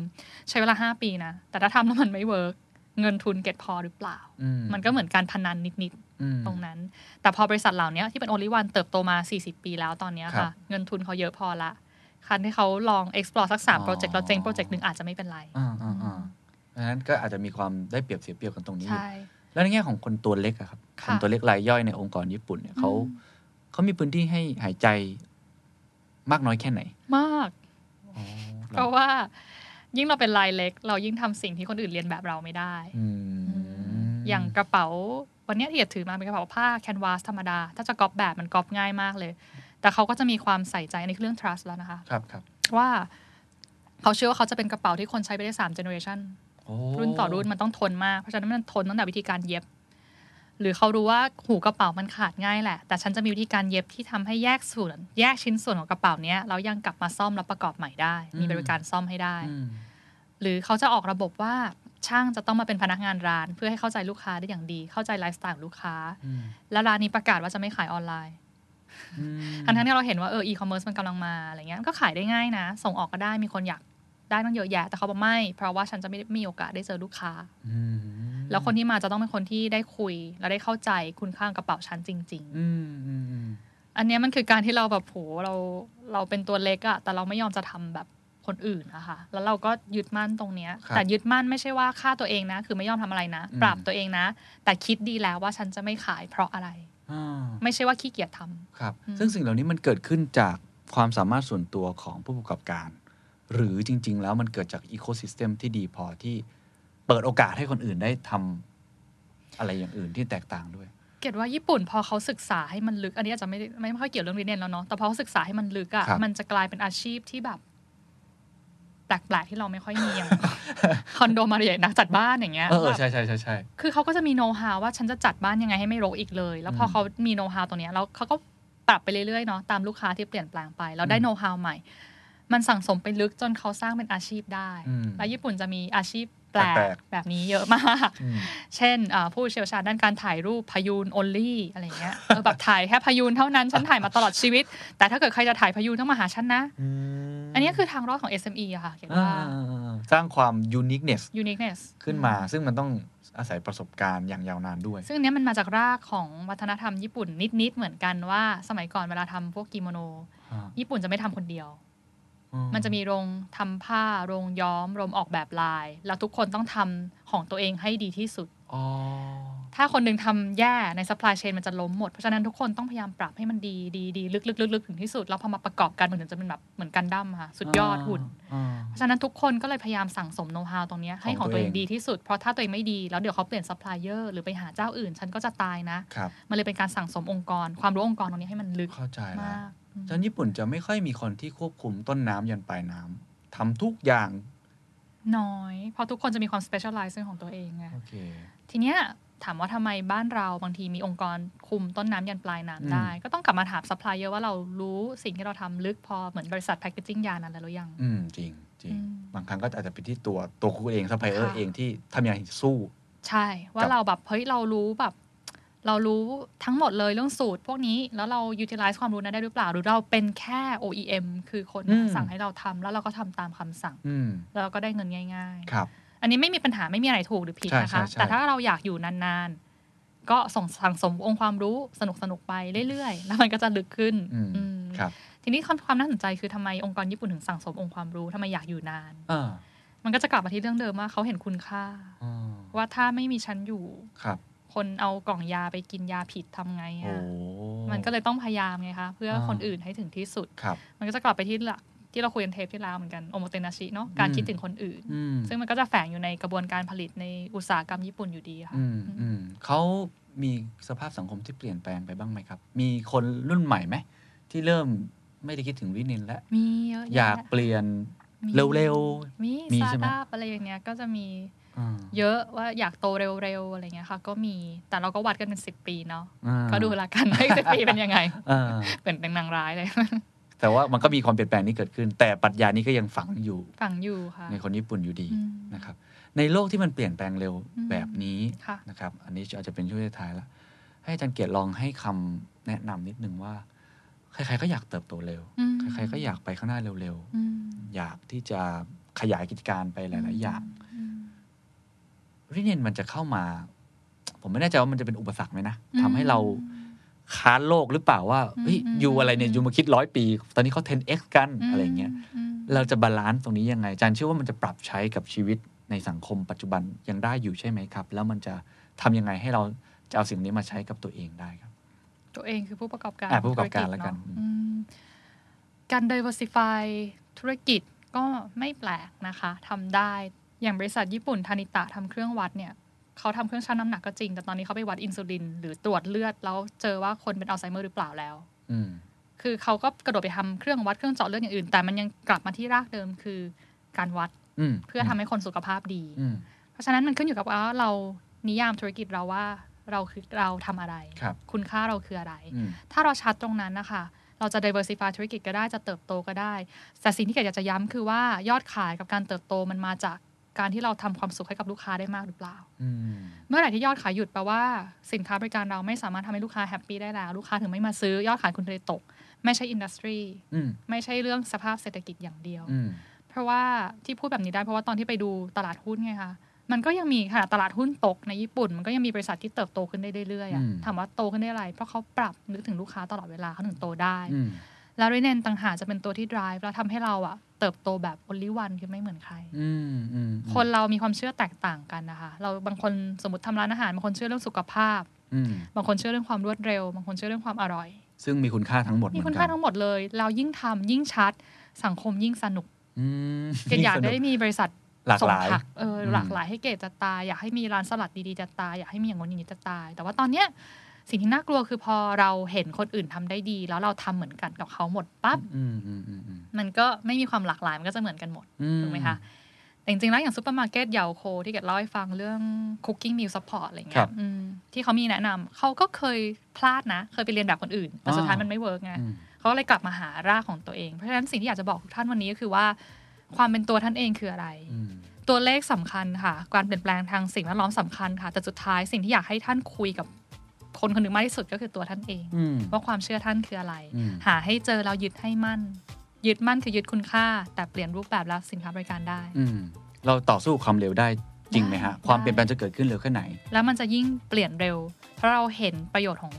ใช้เวลา 5 ปีนะ แต่ถ้าทำแล้วมันไม่ work เงินทุนเกดพอหรือเปล่าอืมันก็เหมือนการพนันนิดอืมๆ ตรงนั้น แต่พอบริษัทเหล่านี้ที่เป็น only one เติบโตมา 40 ปีแล้วตอนเนี้ยครับค่ะเงินทุนเขาเยอะพอละ คันที่เขาลอง explore สักสามอ๋อโปรเจกต์แล้วเจ๊งโปรเจกต์หนึ่งอาจจะไม่เป็นไรอ่าอ่าอ่าเพราะฉะนั้นก็อาจจะมีความได้เปรียบเสียเปรียบกันตรงนี้อยู่ใช่แล้วในแง่ของคนตัวเล็กอะครับค่ะคนตัวเล็กรายย่อยในองค์กรญี่ปุ่นเนี่ยเขาอืมเขามีพื้นที่ให้หายใจมากน้อยแค่ไหน มากอ๋อเพราะว่ายิ่งเราเป็นรายเล็ก เรายิ่งทำสิ่งที่คนอื่นเรียนแบบเราไม่ได้อืมอย่างกระเป๋า วันเนี้ยที่เอียดถือมาเป็นกระเป๋าผ้าแคนวาสธรรมดา ถ้าจะก๊อปแบบมันก๊อปง่ายมากเลย แต่เขาก็จะมีความใส่ใจในเรื่อง trust แล้วนะคะครับครับว่าเขาเชื่อว่าเขาจะเป็นกระเป๋าที่คนใช้ไปได้สาม generation โอ้รุ่นต่อรุ่นมันต้องทนมากเพราะฉะนั้นมันทนตั้งแต่วิธีการเย็บ หรือเขารู้ว่าหูกระเป๋ามันขาดง่ายแหละ แต่ฉันจะมีวิธีการเย็บที่ทำให้แยกส่วน แยกชิ้นส่วนของกระเป๋าเนี้ยแล้วยังกลับมาซ่อมแล้วประกอบใหม่ได้ มีบริการซ่อมให้ได้อืมหรือเขาจะออกระบบว่า ช่างจะต้องมาเป็นพนักงานร้าน เพื่อให้เข้าใจลูกค้าได้อย่างดี เข้าใจไลฟ์สไตล์ของลูกค้าอืมและร้านนี้ประกาศว่าจะไม่ขายออนไลน์อืมทั้งทั้งๆที่เราเห็นว่าเอออีคอมเมิร์ซมันกำลังมาอะไรเงี้ยก็ขายได้ง่ายนะ ส่งออกก็ได้มีคนอยากได้ตั้งเยอะแยะ แต่เขาบอกไม่ เพราะว่าฉันจะไม่ได้มีโอกาสได้เจอลูกค้าอืมแล้วคนที่มาจะต้องเป็นคนที่ได้คุย แล้วได้เข้าใจคุณค่ากระเป๋าฉันจริงอืมอืมอืมๆอันเนี้ยมันคือการที่เราแบบโหเราเราเป็นตัวเล็กอะแต่เราไม่ยอมจะทำแบบ คนอื่นอะค่ะแล้วเราก็ยึดมั่นตรงเนี้ยครับแต่ยึดมั่นไม่ใช่ว่าฆ่าตัวเองนะ คือไม่ยอมทำอะไรนะอืมปรับตัวเองนะ แต่คิดดีแล้วว่าฉันจะไม่ขายเพราะอะไรอ่าไม่ใช่ว่าขี้เกียจทำครับอืมซึ่งสิ่งเหล่านี้มันเกิดขึ้นจากความสามารถส่วนตัวของผู้ประกอบการ หรือจริง ๆ แล้วมันเกิดจากอีโคซิสเต็มที่ดีพอที่เปิดโอกาสให้คนอื่นได้ทำอะไรอย่างอื่นที่แตกต่างด้วย เกดว่าญี่ปุ่นพอเขาศึกษาให้มันลึก อันนี้อาจจะไม่ได้ไม่ค่อยเกี่ยวเรื่องเรียนแล้วเนาะแต่พอเขาศึกษาให้มันลึกอะครับมันจะกลายเป็นอาชีพที่แบบ แปลกๆที่เราไม่ค่อยมีอย่างคอนโดมาเรียนักจัดบ้านอย่างเงี้ยเออเออแบบใช่ใช่ใช่ใช่คือเขาก็จะมีโน้ตฮาวว่าฉันจะจัดบ้านยังไงให้ไม่รกอีกเลย แล้วพออมเขามีโน้ตฮาวตรงเนี้ยแล้วเขาก็ปรับไปเรื่อยๆเนาะตามลูกค้าที่เปลี่ยนแปลงไป แล้วได้อืมโน้ตฮาวใหม่ มันสั่งสมไปลึกจนเขาสร้างเป็นอาชีพได้อืมและญี่ปุ่นจะมีอาชีพแปลแปลกกแบบนี้เยอะมากอืมเช่นอ่าผู้เชี่ยวชาญด้านการถ่ายรูปพยูน only อะไรเงี้ยเออแบบถ่ายแค่พยูนเท่านั้นฉันถ่ายมาตลอดชีวิต แต่ถ้าเกิดใครจะถ่ายพยูนต้องมาหาฉันนะ อันนี้คือทางรอดของ SME อะค่ะเขียนอ่าว่าสร้างความ uniqueness uniqueness ขึ้นมา ซึ่งมันต้องอาศัยประสบการณ์อย่างยาวนานด้วย ซึ่งอันเนี้ยมันมาจากรากของวัฒนธรรมญี่ปุ่นนิด ๆ เหมือนกันว่าสมัยก่อนเวลาทำพวกกิโมโนอ่าญี่ปุ่นจะไม่ทำคนเดียวอื มันจะมีโรงทำผ้าโรงย้อมโรงออกแบบลาย แล้วทุกคนต้องทำของตัวเองให้ดีที่สุดอ๋อถ้าคนหนึ่งทำแย่ใน supply chain มันจะล้มหมด เพราะฉะนั้นทุกคนต้องพยายามปรับให้มันดีดีดีลึกลึกลึกลึกถึงที่สุด แล้วพอมาประกอบกันมันถึงจะเป็นแบบเหมือนกันดั้มค่ะ สุดยอดหุ่นอ่าเพราะฉะนั้นทุกคนก็เลยพยายามสั่งสมโน้ตฮาวตรงเนี้ยให้ขขอองงตัตัววเอเองงดีที่สุด เพราะถ้าตัวเองไม่ดีแล้วเดี๋ยวเขาเปลี่ยนซัพพลายเออร์หรือไปหาเจ้าอื่น ฉันก็จะตายนะครับมันเลยเป็นการสั่งสมองค์กร ความรู้องค์กรตรงนี้ให้มันลึกเข้าใจแล้วมากอืม ฉะนั้นญี่ปุ่นจะไม่ค่อยมีคนที่ควบคุมต้นน้ำยันปลายน้ำทำทุกอย่าง น้อย เพราะทุกคนจะมีความ specialize เรื่องของตัวเองไงโอเคทีเนี้ยถามว่าทำไมบ้านเราบางทีมีองค์กรคุมต้นน้ำยันปลายน้ำอืมได้ ก็ต้องกลับมาถามซัพพลายเออร์ว่าเรารู้สิ่งที่เราทำลึกพอเหมือนบริษัท packaging ยานั้นแล้วหรือยัง อืมจริงจริงอืมบางครั้งก็อาจจะเป็นที่ตัวตัวคุณเองซัพพลายเออร์ค่ะเองที่ทำอย่างไรสู้ ใช่ว่ากับเราแบบเฮ้ยเรารู้แบบ เรารู้ทั้งหมดเลยเรื่องสูตร พวกนี้แล้วเรา utilize ความรู้นั้นได้หรือเปล่า หรือเราเป็นแค่ OEM คือคนอืมสั่งให้เราทำแล้วเราก็ทำตามคำสั่งอืมแล้วเราก็ได้เงินง่ายครับๆอันนี้ไม่มีปัญหาไม่มีอะไรถูกหรือผิดใช่นะคะใช่ใช่แต่ถ้าเราอยากอยู่นานๆ ก็ส่งสั่งสมองค์ความรู้สนุกๆไปเรื่อยๆ แล้วมันก็จะลึกขึ้นอืมอืมครับทีนี้ความความน่าสนใจคือทำไมองค์กรญี่ปุ่นถึงสั่งสมองค์ความรู้ทำไมอยากอยู่นานอ่ามันก็จะกลับมาที่เรื่องเดิมว่าเขาเห็นคุณค่าอ่าว่าถ้าไม่มีฉันอยู่ ครับคนเอากล่องยาไปกินยาผิดทำไงโอ้อะมันก็เลยต้องพยายามไงคะเพื่ออาคนอื่นให้ถึงที่สุดครับมันก็จะกลับไปที่หลักที่เราคุยกันเทปที่แล้วเหมือนกันโอโมเตนาชิเนาะการอืมคิดถึงคนอื่นอืมซึ่งมันก็จะแฝงอยู่ในกระบวนการผลิตในอุตสาหกรรมญี่ปุ่นอยู่ดีค่ะอืมอืมเขามีสภาพสังคมที่เปลี่ยนแปลงไปบ้างไหมครับ มีคนรุ่นใหม่ไหมที่เริ่มไม่ได้คิดถึงวินินแล้วมีเยอะแะอยากเปลี่ยนมีเร็วมีมีสตาใช่ร์ไหมทอัพอะไรอย่างเงี้ยก็จะมีๆอ่า เยอะว่าอยากโตเร็วๆอะไรเงี้ยค่ะ ก็มีแต่เราก็วัดกันเป็นสิบปีเนาะอ่าก็ดูละกันว่าสิบปีเป็นยังไงอ่าเป็นเป็นนางร้ายเลย แต่ว่ามันก็มีความเปลี่ยนแปลงนี้เกิดขึ้น แต่ปรัชญานี้ก็ยังฝังอยู่ฝังอยู่ค่ะในคนญี่ปุ่นอยู่ดีอืมนะครับ ในโลกที่มันเปลี่ยนแปลงเร็วอืมแบบนี้ค่ะนะครับ อันนี้อาจจะเป็นช่วงท้ายแล้วให้อาจารย์เกียรติลองให้คำแนะนำนิดนึงว่าใครๆก็อยากเติบโตเร็วอืมใครๆก็อยากไปข้างหน้าเร็วอืมๆอยากที่จะขยายกิจการไปหลาย ๆ อย่างอืม ริเนนมันจะเข้ามา ผมไม่แน่ใจว่ามันจะเป็นอุปสรรคไหมนะอืมทำให้เราค้านโลกหรือเปล่าว่าเฮ้ยอืมอยู่อะไรเนี่ยอืมอยู่มาคิดร้อยปี ตอนนี้เขา 10x กันอะไรอย่างเงี้ย เราจะ balance ตรงนี้ยังไงอาจารย์เชื่อว่ามันจะปรับใช้กับชีวิตในสังคมปัจจุบันยังได้อยู่ใช่ไหมครับ แล้วมันจะทำยังไงให้เราจะเอาสิ่งนี้มาใช้กับตัวเองได้ครับ ตัวเองคือผู้ประกอบการอะผู้ประกอบการธุรกิจแล้วกันเอะอืมการ diversify ธุรกิจก็ไม่แปลกนะคะทำได้ อย่างบริษัทญี่ปุ่นทานิตะทำเครื่องวัดเนี่ยเขาทำเครื่องชั่งน้ำหนักก็จริง แต่ตอนนี้เขาไปวัดอินซูลิน หรือตรวจเลือด แล้วเจอว่าคนเป็นอัลไซเมอร์หรือเปล่าแล้วอืมคือเขาก็กระโดดไปทำเครื่องวัดเครื่องเจาะเลือดอย่างอื่น แต่มันยังกลับมาที่รากเดิมคือการวัดอืมเพื่อทำให้คนสุขภาพดีอืมเพราะฉะนั้นมันขึ้นอยู่กับว่าเรานิยามธุรกิจเราว่าเราคือเราทำอะไรครับคุณค่าเราคืออะไรอืมถ้าเราชัดตรงนั้นนะคะ เราจะ diversify ธุรกิจก็ได้จะเติบโตก็ได้ แต่สิ่งที่เกดอยากจะย้ำคือว่ายอดขายกับการเติบโตมันมาจาก การที่เราทำความสุขให้กับลูกค้าได้มากหรือเปล่าอืมเมื่อไหร่ที่ยอดขายหยุดแปลว่าสินค้าบริการเราไม่สามารถทำให้ลูกค้าแฮปปี้ได้แล้ว ลูกค้าถึงไม่มาซื้อยอดขายคุณเลยตก ไม่ใช่อินดัสทรีอืมไม่ใช่เรื่องสภาพเศรษฐกิจอย่างเดียวอืมเพราะว่าที่พูดแบบนี้ได้เพราะว่าตอนที่ไปดูตลาดหุ้นไงคะมันก็ยังมีขนาดตลาดหุ้นตกในญี่ปุ่น มันก็ยังมีบริษัทที่เติบโตขึ้นได้เรื่อยๆอะอืมถามว่าโตขึ้นได้อะไร เพราะเขาปรับนึกถึงลูกค้าตลอดเวลาเขาถึงโตได้อืม แล้วรีเนนต่างหากจะเป็นตัวที่ drive แล้วทำให้เราอะเติบโตแบบ only one คือไม่เหมือนใครอืมอืมคนเรามีความเชื่อแตกต่างกันนะคะ เราบางคนสมมติทำร้านอาหารบางคนเชื่อเรื่องสุขภาพอืมบางคนเชื่อเรื่องความรวดเร็ว บางคนเชื่อเรื่องความอร่อย ซึ่งมีคุณค่าทั้งหมดมีเหคุมืณอนค่ากันทั้งหมดเลย เรายิ่งทำยิ่งชัดสังคมยิ่งสนุกอืมเกดอยากสนุได้มีบริษัทหลากหลายส่งผักเอออมหลากหลายให้เกตจะตาย อยากให้มีร้านสลัดดีๆจะตาย อยากให้มีอย่างนู้นอย่างนี้จะตาย แต่ว่าตอนเนี้ย สิ่งที่น่ากลัวคือพอเราเห็นคนอื่นทำได้ดี แล้วเราทำเหมือนกันกับเขาหมดปั๊บอืมอืมอืมอืมมันก็ไม่มีความหลากหลายมันก็จะเหมือนกันหมดอืถูกไหมคะแต่จริงๆแล้วอย่างซูเปอร์มาร์เก็ตเยาโค ที่เกดเล่าให้ฟังเรื่อง cooking meal support อะไรเงี้ยครับอืมที่เขามีแนะนำเขาก็เคยพลาดนะ เคยไปเรียนแบบคนอื่น แต่สุดท้ายอ่ามัมันไม่ work ไงอืมเขาก็เลยกลับมาหารากของตัวเอง เพราะฉะนั้นสิ่งที่อยากจะบอกทุกท่านวันนี้ก็คือว่า ความเป็นตัวท่านเองคืออะไรอืมตัวเลขสำคัญค่ะ การเปลี่ยนแปลงทางสิ่งแวดล้อมสำคัญค่ะ แต่สุดท้ายสิ่งที่อยากให้ท่านคุยกับ คนคนหนึ่งมากที่สุดก็คือตัวท่านเองอืมว่าความเชื่อท่านคืออะไรอืมหาให้เจอแล้วยึดให้มั่น ยึดมั่นคือยึดคุณค่า แต่เปลี่ยนรูปแบบแล้วสินค้าบริการได้อืมเราต่อสู้ความเร็วได้จริงไหมฮะได้ความเปลี่ยนแปลงจะเกิดขึ้นเร็วแค่ไหน แล้วมันจะยิ่งเปลี่ยนเร็ว เพราะเราเห็นประโยชน์ของ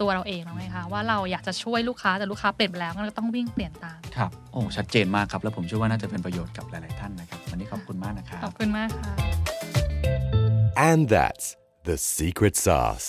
ตัวเราเองแล้วไงคะว่าเราอยากจะช่วยลูกค้าแต่ลูกค้าเปลี่ยนไปแล้วงั้นเราต้องวิ่งเปลี่ยนตามครับโอ้ชัดเจนมากครับแล้วผมเชื่อว่าน่าจะเป็นประโยชน์กับหลาย ๆ ท่านนะครับวันนี้ขอบคุณมากนะครัขบอบคุณมากค่ะ And that's the secret sauce.